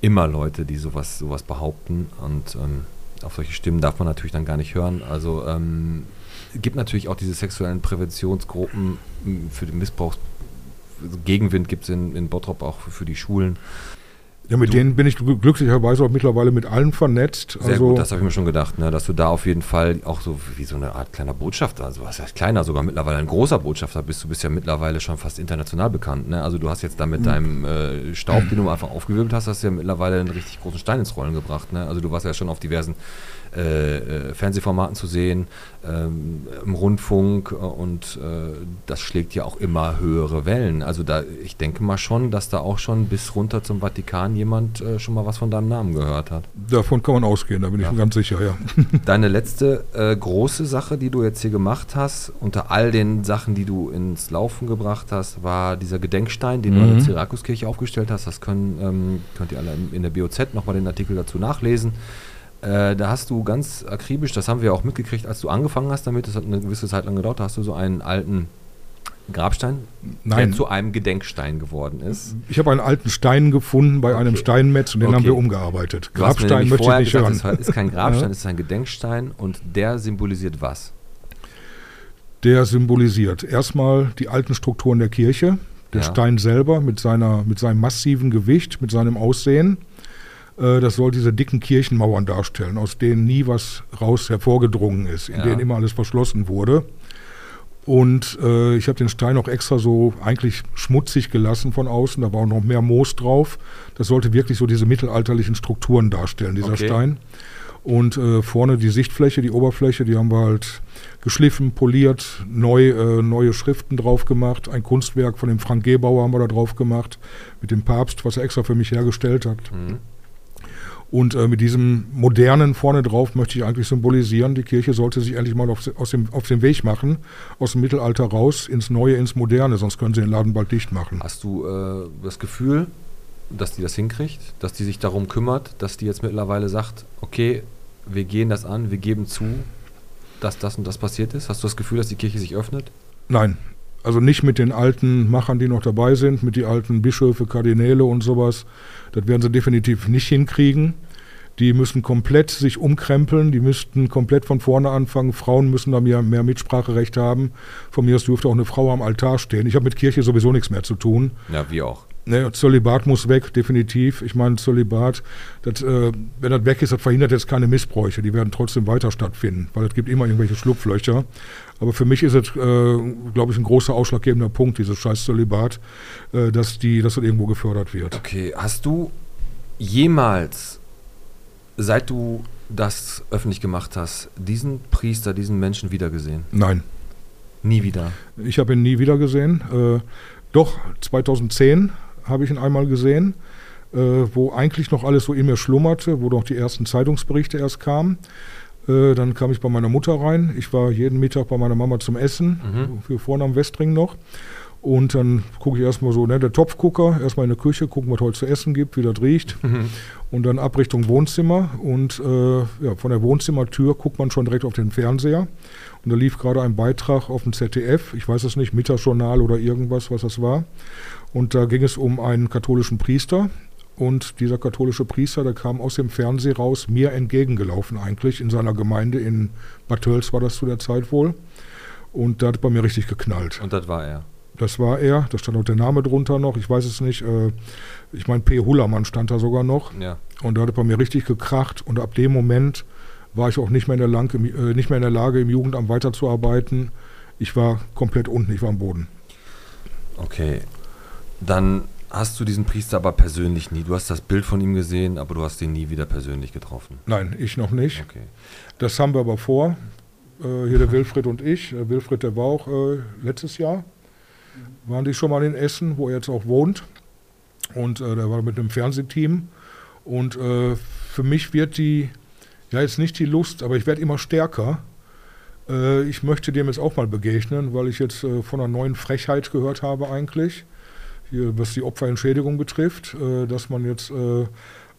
immer Leute, die sowas, sowas behaupten und ähm, auf solche Stimmen darf man natürlich dann gar nicht hören. Also ähm, gibt natürlich auch diese sexuellen Präventionsgruppen für den Missbrauch. Gegenwind gibt es in, in Bottrop auch für, für die Schulen. Ja, mit du, denen bin ich glücklicherweise auch mittlerweile mit allen vernetzt. Sehr also gut, das habe ich mir schon gedacht, ne, dass du da auf jeden Fall auch so wie so eine Art kleiner Botschafter, also was heißt kleiner, sogar mittlerweile ein großer Botschafter bist. Du bist ja mittlerweile schon fast international bekannt. Ne? Also du hast jetzt da mit mhm. deinem äh, Staub, den du einfach aufgewirbelt hast, hast du ja mittlerweile einen richtig großen Stein ins Rollen gebracht. Ne? Also du warst ja schon auf diversen äh, äh, Fernsehformaten zu sehen, ähm, im Rundfunk äh, und äh, das schlägt ja auch immer höhere Wellen. Also da, ich denke mal schon, dass da auch schon bis runter zum Vatikan jemand äh, schon mal was von deinem Namen gehört hat. Davon kann man ausgehen, da bin ja. ich mir ganz sicher, ja. [laughs] Deine letzte äh, große Sache, die du jetzt hier gemacht hast, unter all den Sachen, die du ins Laufen gebracht hast, war dieser Gedenkstein, den mhm. du in der Syrakuskirche aufgestellt hast. Das können, ähm, könnt ihr alle in der BOZ nochmal den Artikel dazu nachlesen. Äh, da hast du ganz akribisch, das haben wir auch mitgekriegt, als du angefangen hast damit, das hat eine gewisse Zeit lang gedauert, da hast du so einen alten Grabstein, Nein. der zu einem Gedenkstein geworden ist. Ich habe einen alten Stein gefunden bei okay. einem Steinmetz und den okay. haben wir umgearbeitet. Grabstein möchte ich nicht gesagt, hören. Das ist kein Grabstein, es ist ein Gedenkstein und der symbolisiert was? Der symbolisiert erstmal die alten Strukturen der Kirche, der ja. Stein selber mit, seiner, mit seinem massiven Gewicht, mit seinem Aussehen das soll diese dicken Kirchenmauern darstellen, aus denen nie was raus hervorgedrungen ist, in ja. denen immer alles verschlossen wurde. Und äh, ich habe den Stein auch extra so eigentlich schmutzig gelassen von außen. Da war auch noch mehr Moos drauf. Das sollte wirklich so diese mittelalterlichen Strukturen darstellen, dieser okay. Stein. Und äh, vorne die Sichtfläche, die Oberfläche, die haben wir halt geschliffen, poliert, neu, äh, neue Schriften drauf gemacht. Ein Kunstwerk von dem Frank Gebauer haben wir da drauf gemacht, mit dem Papst, was er extra für mich hergestellt hat. Mhm. Und äh, mit diesem modernen vorne drauf möchte ich eigentlich symbolisieren, die Kirche sollte sich endlich mal auf, aus dem, auf den Weg machen, aus dem Mittelalter raus ins Neue, ins Moderne, sonst können sie den Laden bald dicht machen. Hast du äh, das Gefühl, dass die das hinkriegt, dass die sich darum kümmert, dass die jetzt mittlerweile sagt, okay, wir gehen das an, wir geben zu, dass das und das passiert ist? Hast du das Gefühl, dass die Kirche sich öffnet? Nein, also nicht mit den alten Machern, die noch dabei sind, mit den alten Bischöfe, Kardinäle und sowas. Das werden sie definitiv nicht hinkriegen. Die müssen komplett sich umkrempeln, die müssten komplett von vorne anfangen. Frauen müssen da mehr, mehr Mitspracherecht haben. Von mir aus dürfte auch eine Frau am Altar stehen. Ich habe mit Kirche sowieso nichts mehr zu tun. Ja, wie auch. Ne, Zölibat muss weg, definitiv. Ich meine, Zölibat, das, äh, wenn das weg ist, das verhindert jetzt keine Missbräuche. Die werden trotzdem weiter stattfinden, weil es gibt immer irgendwelche Schlupflöcher. Aber für mich ist es, äh, glaube ich, ein großer ausschlaggebender Punkt, dieses scheiß Zölibat, äh, dass, die, dass das irgendwo gefördert wird. Okay, hast du jemals, seit du das öffentlich gemacht hast, diesen Priester, diesen Menschen wiedergesehen? Nein. Nie wieder? Ich habe ihn nie wieder gesehen. Äh, doch, 2010 habe ich ihn einmal gesehen, äh, wo eigentlich noch alles so in mir schlummerte, wo noch die ersten Zeitungsberichte erst kamen. Äh, dann kam ich bei meiner Mutter rein. Ich war jeden Mittag bei meiner Mama zum Essen, mhm. für am Westring noch. Und dann gucke ich erstmal so, ne, der Topfgucker, erstmal in der Küche, gucken, was heute zu essen gibt, wie das riecht. Mhm. Und dann ab Richtung Wohnzimmer. Und äh, ja, von der Wohnzimmertür guckt man schon direkt auf den Fernseher. Und da lief gerade ein Beitrag auf dem ZDF, ich weiß es nicht, Mittagsjournal oder irgendwas, was das war. Und da ging es um einen katholischen Priester. Und dieser katholische Priester, der kam aus dem Fernsehen raus, mir entgegengelaufen eigentlich, in seiner Gemeinde in Bad Tölz war das zu der Zeit wohl. Und da hat bei mir richtig geknallt. Und das war er? Das war er, da stand auch der Name drunter noch, ich weiß es nicht. Äh, ich meine, P. Hullermann stand da sogar noch. Ja. Und da hat bei mir richtig gekracht. Und ab dem Moment war ich auch nicht mehr in der, Lang äh, nicht mehr in der Lage, im Jugendamt weiterzuarbeiten. Ich war komplett unten, ich war am Boden. Okay. Dann hast du diesen Priester aber persönlich nie. Du hast das Bild von ihm gesehen, aber du hast ihn nie wieder persönlich getroffen. Nein, ich noch nicht. Okay. Das haben wir aber vor. Äh, hier der Wilfried und ich. Der Wilfried, der war auch äh, letztes Jahr. Waren die schon mal in Essen, wo er jetzt auch wohnt. Und äh, der war mit einem Fernsehteam. Und äh, für mich wird die ja, jetzt nicht die Lust, aber ich werde immer stärker. Äh, ich möchte dem jetzt auch mal begegnen, weil ich jetzt äh, von einer neuen Frechheit gehört habe eigentlich, hier, was die Opferentschädigung betrifft, äh, dass man jetzt äh,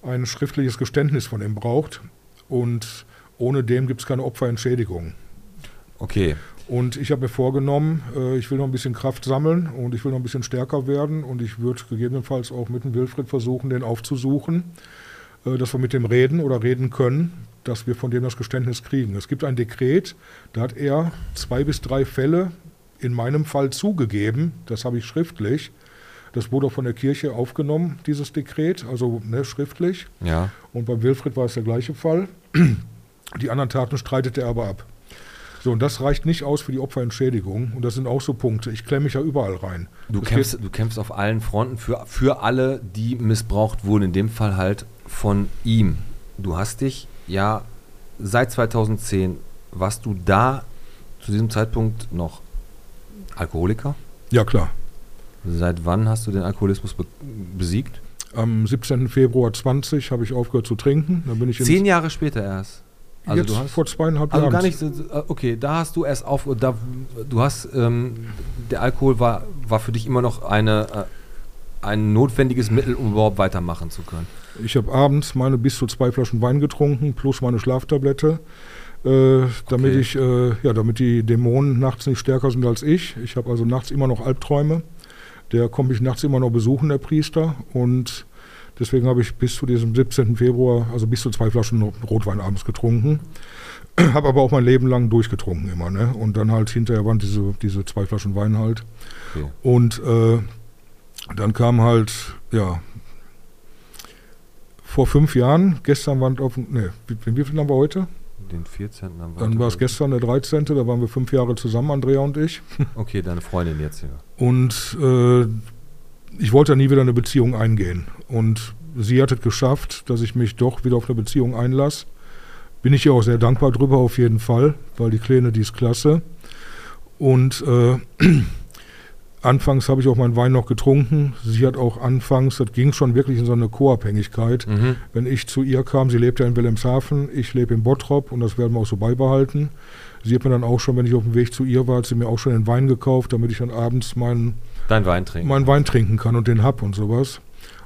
ein schriftliches Geständnis von ihm braucht und ohne dem gibt es keine Opferentschädigung. Okay. Und ich habe mir vorgenommen, äh, ich will noch ein bisschen Kraft sammeln und ich will noch ein bisschen stärker werden und ich würde gegebenenfalls auch mit dem Wilfried versuchen, den aufzusuchen, dass wir mit dem reden oder reden können, dass wir von dem das Geständnis kriegen. Es gibt ein Dekret, da hat er zwei bis drei Fälle in meinem Fall zugegeben, das habe ich schriftlich. Das wurde auch von der Kirche aufgenommen, dieses Dekret, also ne, schriftlich. Ja. Und beim Wilfried war es der gleiche Fall. [clears throat] Die anderen Taten streitet er aber ab. So, und das reicht nicht aus für die Opferentschädigung. Und das sind auch so Punkte. Ich klemme mich ja überall rein. Du kämpfst, du kämpfst auf allen Fronten für, für alle, die missbraucht wurden. In dem Fall halt von ihm. Du hast dich ja seit 2010, warst du da zu diesem Zeitpunkt noch Alkoholiker? Ja, klar. Seit wann hast du den Alkoholismus be besiegt? Am 17. Februar 20 habe ich aufgehört zu trinken. Dann bin ich Zehn Jahre später erst. Also jetzt du hast, vor zweieinhalb also Jahren. gar nicht, okay, da hast du erst auf, da, du hast, ähm, der Alkohol war, war für dich immer noch eine, äh, ein notwendiges Mittel, um überhaupt weitermachen zu können. Ich habe abends meine bis zu zwei Flaschen Wein getrunken, plus meine Schlaftablette, äh, damit okay. ich, äh, ja, damit die Dämonen nachts nicht stärker sind als ich. Ich habe also nachts immer noch Albträume. Der kommt mich nachts immer noch besuchen, der Priester, und Deswegen habe ich bis zu diesem 17. Februar, also bis zu zwei Flaschen Rotwein abends getrunken. [clears throat] habe aber auch mein Leben lang durchgetrunken immer. Ne? Und dann halt hinterher waren diese, diese zwei Flaschen Wein halt. Okay. Und äh, dann kam halt, ja, vor fünf Jahren, gestern waren auf, ne, wie, wie viel haben wir heute? Den 14. Haben wir Dann war es gestern der 13., da waren wir fünf Jahre zusammen, Andrea und ich. [laughs] Okay, deine Freundin jetzt, ja. Und äh, ich wollte nie wieder eine Beziehung eingehen. Und sie hat es geschafft, dass ich mich doch wieder auf eine Beziehung einlasse. Bin ich ihr auch sehr dankbar drüber, auf jeden Fall, weil die Kleine, die ist klasse. Und äh, [clears throat] anfangs habe ich auch meinen Wein noch getrunken. Sie hat auch anfangs, das ging schon wirklich in so eine Co-Abhängigkeit. Mhm. Wenn ich zu ihr kam, sie lebt ja in Wilhelmshaven, ich lebe in Bottrop und das werden wir auch so beibehalten. Sie hat mir dann auch schon, wenn ich auf dem Weg zu ihr war, hat sie mir auch schon den Wein gekauft, damit ich dann abends meinen Dein Wein trinken. meinen Wein trinken kann und den hab und sowas.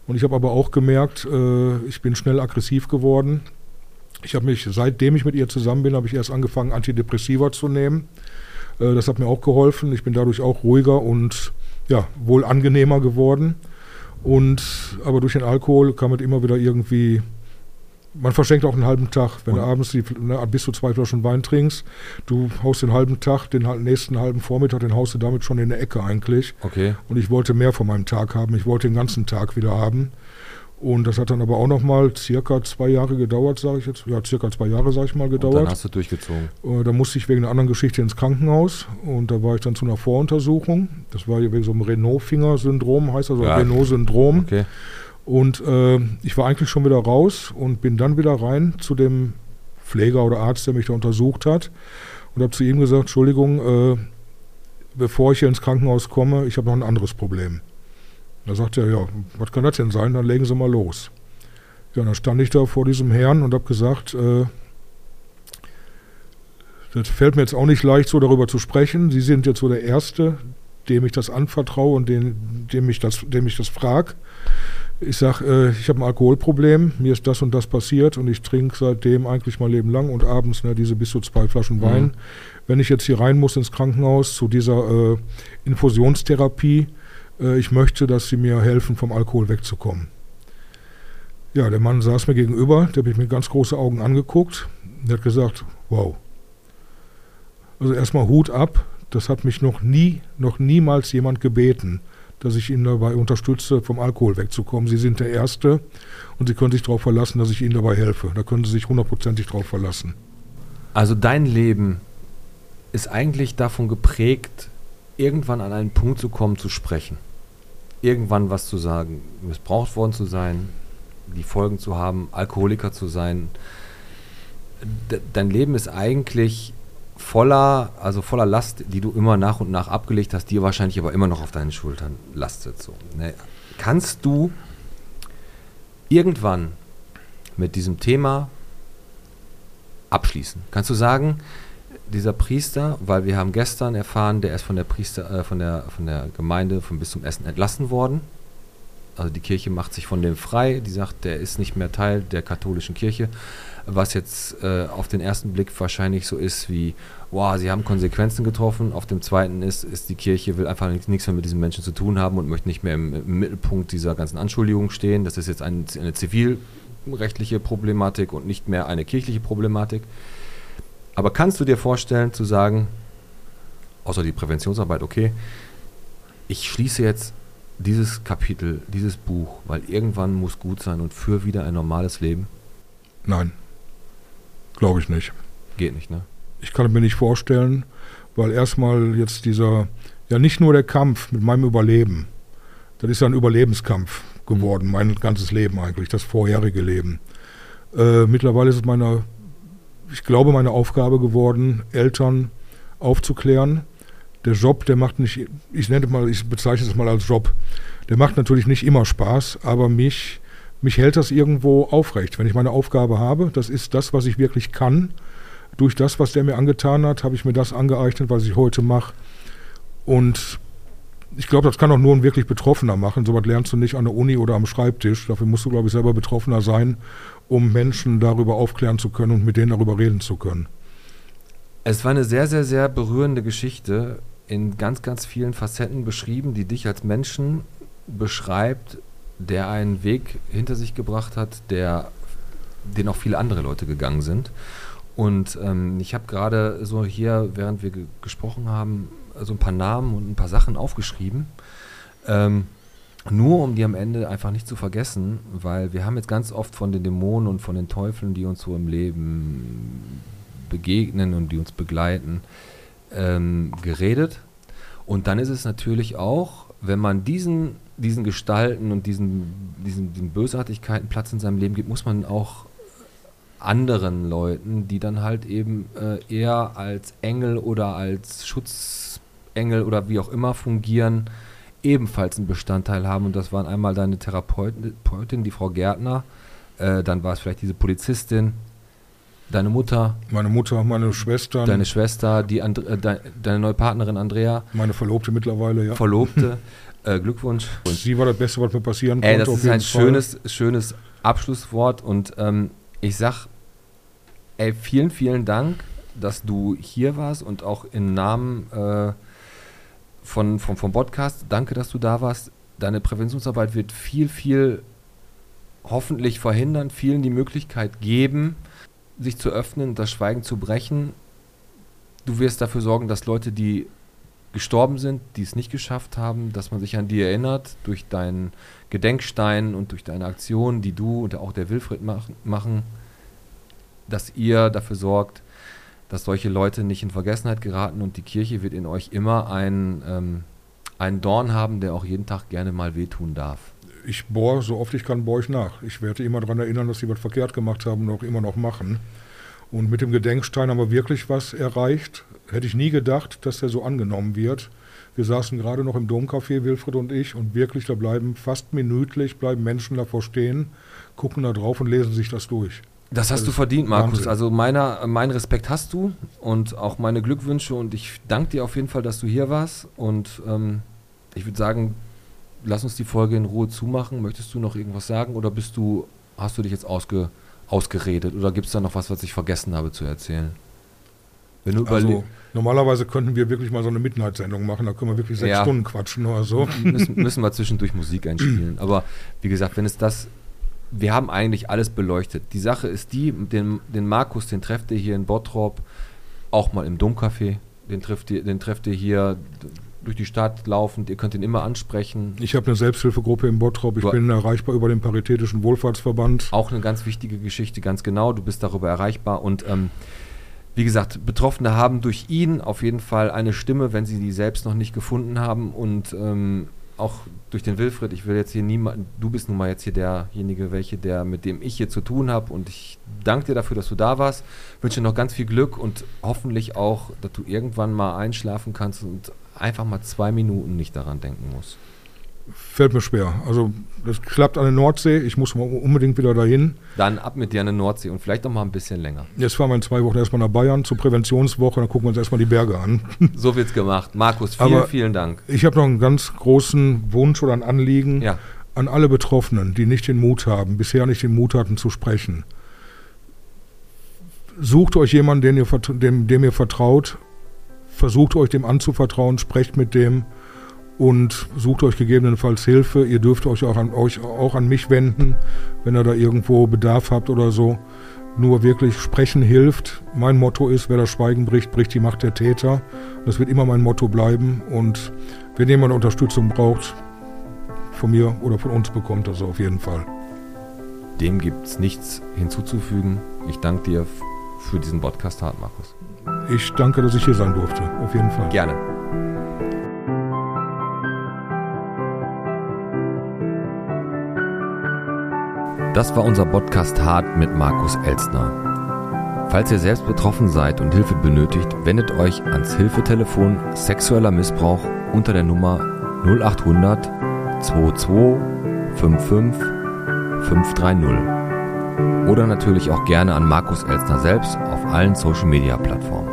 Und ich habe aber auch gemerkt, äh, ich bin schnell aggressiv geworden. Ich habe mich, seitdem ich mit ihr zusammen bin, habe ich erst angefangen, Antidepressiva zu nehmen. Äh, das hat mir auch geholfen. Ich bin dadurch auch ruhiger und ja, wohl angenehmer geworden. Und aber durch den Alkohol kam es immer wieder irgendwie man verschenkt auch einen halben Tag. Wenn und? du abends die, ne, bis zu zwei Flaschen Wein trinkst, du haust den halben Tag, den nächsten halben Vormittag, den haust du damit schon in der Ecke eigentlich. Okay. Und ich wollte mehr von meinem Tag haben. Ich wollte den ganzen Tag wieder haben. Und das hat dann aber auch noch mal circa zwei Jahre gedauert, sage ich jetzt. Ja, circa zwei Jahre, sage ich mal, gedauert. Und dann hast du durchgezogen. Äh, da musste ich wegen einer anderen Geschichte ins Krankenhaus. Und da war ich dann zu einer Voruntersuchung. Das war wegen so einem Renault-Finger-Syndrom, heißt also ja. Renault-Syndrom. Okay. Und äh, ich war eigentlich schon wieder raus und bin dann wieder rein zu dem Pfleger oder Arzt, der mich da untersucht hat und habe zu ihm gesagt, Entschuldigung, äh, bevor ich hier ins Krankenhaus komme, ich habe noch ein anderes Problem. Da sagt er, ja, was kann das denn sein? Dann legen Sie mal los. Ja, dann stand ich da vor diesem Herrn und habe gesagt, äh, das fällt mir jetzt auch nicht leicht, so darüber zu sprechen. Sie sind jetzt so der Erste, dem ich das anvertraue und den, dem ich das, dem ich das frage. Ich sage, äh, ich habe ein Alkoholproblem, mir ist das und das passiert und ich trinke seitdem eigentlich mein Leben lang und abends ne, diese bis zu zwei Flaschen Wein. Mhm. Wenn ich jetzt hier rein muss ins Krankenhaus zu dieser äh, Infusionstherapie, äh, ich möchte, dass Sie mir helfen, vom Alkohol wegzukommen. Ja, der Mann saß mir gegenüber, der hat mich mit ganz großen Augen angeguckt. Der hat gesagt, wow. Also erstmal Hut ab, das hat mich noch nie, noch niemals jemand gebeten dass ich ihn dabei unterstütze, vom Alkohol wegzukommen. Sie sind der Erste und Sie können sich darauf verlassen, dass ich Ihnen dabei helfe. Da können Sie sich hundertprozentig darauf verlassen. Also dein Leben ist eigentlich davon geprägt, irgendwann an einen Punkt zu kommen, zu sprechen. Irgendwann was zu sagen, missbraucht worden zu sein, die Folgen zu haben, Alkoholiker zu sein. dein Leben ist eigentlich voller, also voller Last, die du immer nach und nach abgelegt hast, die wahrscheinlich aber immer noch auf deinen Schultern lastet. So, ne? Kannst du irgendwann mit diesem Thema abschließen? Kannst du sagen, dieser Priester, weil wir haben gestern erfahren, der ist von der Priester, äh, von der, von der Gemeinde vom Bistum Essen entlassen worden. Also die Kirche macht sich von dem frei, die sagt, der ist nicht mehr Teil der katholischen Kirche was jetzt äh, auf den ersten Blick wahrscheinlich so ist wie, wow, sie haben Konsequenzen getroffen. Auf dem zweiten ist, ist die Kirche will einfach nichts mehr mit diesen Menschen zu tun haben und möchte nicht mehr im, im Mittelpunkt dieser ganzen Anschuldigung stehen. Das ist jetzt ein, eine zivilrechtliche Problematik und nicht mehr eine kirchliche Problematik. Aber kannst du dir vorstellen zu sagen, außer die Präventionsarbeit, okay, ich schließe jetzt dieses Kapitel, dieses Buch, weil irgendwann muss gut sein und für wieder ein normales Leben? Nein. Glaube ich nicht. Geht nicht, ne? Ich kann mir nicht vorstellen, weil erstmal jetzt dieser, ja nicht nur der Kampf mit meinem Überleben, das ist ja ein Überlebenskampf geworden, mhm. mein ganzes Leben eigentlich, das vorherige Leben. Äh, mittlerweile ist es meiner ich glaube, meine Aufgabe geworden, Eltern aufzuklären. Der Job, der macht nicht, ich nenne mal, ich bezeichne es mal als Job, der macht natürlich nicht immer Spaß, aber mich, mich hält das irgendwo aufrecht. Wenn ich meine Aufgabe habe, das ist das, was ich wirklich kann. Durch das, was der mir angetan hat, habe ich mir das angeeignet, was ich heute mache. Und ich glaube, das kann auch nur ein wirklich Betroffener machen. Sowas lernst du nicht an der Uni oder am Schreibtisch. Dafür musst du, glaube ich, selber Betroffener sein, um Menschen darüber aufklären zu können und mit denen darüber reden zu können. Es war eine sehr, sehr, sehr berührende Geschichte in ganz, ganz vielen Facetten beschrieben, die dich als Menschen beschreibt, der einen Weg hinter sich gebracht hat, der, den auch viele andere Leute gegangen sind. Und ähm, ich habe gerade so hier, während wir ge gesprochen haben, so ein paar Namen und ein paar Sachen aufgeschrieben. Ähm, nur um die am Ende einfach nicht zu vergessen, weil wir haben jetzt ganz oft von den Dämonen und von den Teufeln, die uns so im Leben begegnen und die uns begleiten, ähm, geredet. Und dann ist es natürlich auch, wenn man diesen, diesen Gestalten und diesen, diesen, diesen Bösartigkeiten Platz in seinem Leben gibt, muss man auch anderen Leuten, die dann halt eben äh, eher als Engel oder als Schutzengel oder wie auch immer fungieren, ebenfalls einen Bestandteil haben. Und das waren einmal deine Therapeutin, die Frau Gärtner, äh, dann war es vielleicht diese Polizistin, deine Mutter. Meine Mutter, meine Schwester. Deine Schwester, die And äh, de deine neue Partnerin Andrea. Meine Verlobte mittlerweile, ja. Verlobte. [laughs] äh, Glückwunsch. Und sie war das Beste, was mir passieren konnte. Ey, das ist ein schönes, schönes Abschlusswort und ähm, ich sag Ey, vielen, vielen Dank, dass du hier warst und auch im Namen äh, von, von, vom Podcast. Danke, dass du da warst. Deine Präventionsarbeit wird viel, viel hoffentlich verhindern, vielen die Möglichkeit geben, sich zu öffnen, das Schweigen zu brechen. Du wirst dafür sorgen, dass Leute, die gestorben sind, die es nicht geschafft haben, dass man sich an die erinnert durch deinen Gedenkstein und durch deine Aktionen, die du und auch der Wilfried mach, machen dass ihr dafür sorgt, dass solche Leute nicht in Vergessenheit geraten und die Kirche wird in euch immer einen, ähm, einen Dorn haben, der auch jeden Tag gerne mal wehtun darf. Ich bohre so oft ich kann, bohre ich nach. Ich werde immer daran erinnern, dass sie was verkehrt gemacht haben und auch immer noch machen. Und mit dem Gedenkstein haben wir wirklich was erreicht. Hätte ich nie gedacht, dass der so angenommen wird. Wir saßen gerade noch im Domcafé, Wilfried und ich, und wirklich, da bleiben fast minütlich, bleiben Menschen davor stehen, gucken da drauf und lesen sich das durch. Das hast du verdient, Markus. Wahnsinn. Also meiner, mein Respekt hast du und auch meine Glückwünsche und ich danke dir auf jeden Fall, dass du hier warst und ähm, ich würde sagen, lass uns die Folge in Ruhe zumachen. Möchtest du noch irgendwas sagen oder bist du, hast du dich jetzt ausge, ausgeredet oder gibt es da noch was, was ich vergessen habe zu erzählen? Wenn du also, normalerweise könnten wir wirklich mal so eine Midnight-Sendung machen, da können wir wirklich sechs ja. Stunden quatschen oder so. Müssen, müssen wir zwischendurch Musik einspielen. Aber wie gesagt, wenn es das wir haben eigentlich alles beleuchtet. Die Sache ist die, den, den Markus, den trefft ihr hier in Bottrop, auch mal im Domcafé. Den trefft ihr, den trefft ihr hier durch die Stadt laufend. Ihr könnt ihn immer ansprechen. Ich habe eine Selbsthilfegruppe in Bottrop. Ich du bin erreichbar über den Paritätischen Wohlfahrtsverband. Auch eine ganz wichtige Geschichte, ganz genau. Du bist darüber erreichbar und ähm, wie gesagt, Betroffene haben durch ihn auf jeden Fall eine Stimme, wenn sie die selbst noch nicht gefunden haben und ähm, auch durch den Wilfried, ich will jetzt hier niemand, du bist nun mal jetzt hier derjenige, welche, der, mit dem ich hier zu tun habe und ich danke dir dafür, dass du da warst, wünsche dir noch ganz viel Glück und hoffentlich auch, dass du irgendwann mal einschlafen kannst und einfach mal zwei Minuten nicht daran denken musst fällt mir schwer. Also das klappt an der Nordsee, ich muss unbedingt wieder dahin. Dann ab mit dir an der Nordsee und vielleicht noch mal ein bisschen länger. Jetzt fahren wir in zwei Wochen erstmal nach Bayern zur Präventionswoche, dann gucken wir uns erstmal die Berge an. [laughs] So wird's gemacht. Markus, vielen, Aber vielen Dank. Ich habe noch einen ganz großen Wunsch oder ein Anliegen ja. an alle Betroffenen, die nicht den Mut haben, bisher nicht den Mut hatten zu sprechen. Sucht euch jemanden, den ihr, dem, dem ihr vertraut, versucht euch dem anzuvertrauen, sprecht mit dem und sucht euch gegebenenfalls Hilfe. Ihr dürft euch auch an, euch auch an mich wenden, wenn ihr da irgendwo Bedarf habt oder so. Nur wirklich sprechen hilft. Mein Motto ist, wer das Schweigen bricht, bricht die Macht der Täter. Das wird immer mein Motto bleiben. Und wenn jemand Unterstützung braucht, von mir oder von uns bekommt das auf jeden Fall. Dem gibt es nichts hinzuzufügen. Ich danke dir für diesen Podcast hart, Markus. Ich danke, dass ich hier sein durfte. Auf jeden Fall. Gerne. Das war unser Podcast Hart mit Markus Elstner. Falls ihr selbst betroffen seid und Hilfe benötigt, wendet euch ans Hilfetelefon sexueller Missbrauch unter der Nummer 0800 22 55 530. Oder natürlich auch gerne an Markus Elstner selbst auf allen Social Media Plattformen.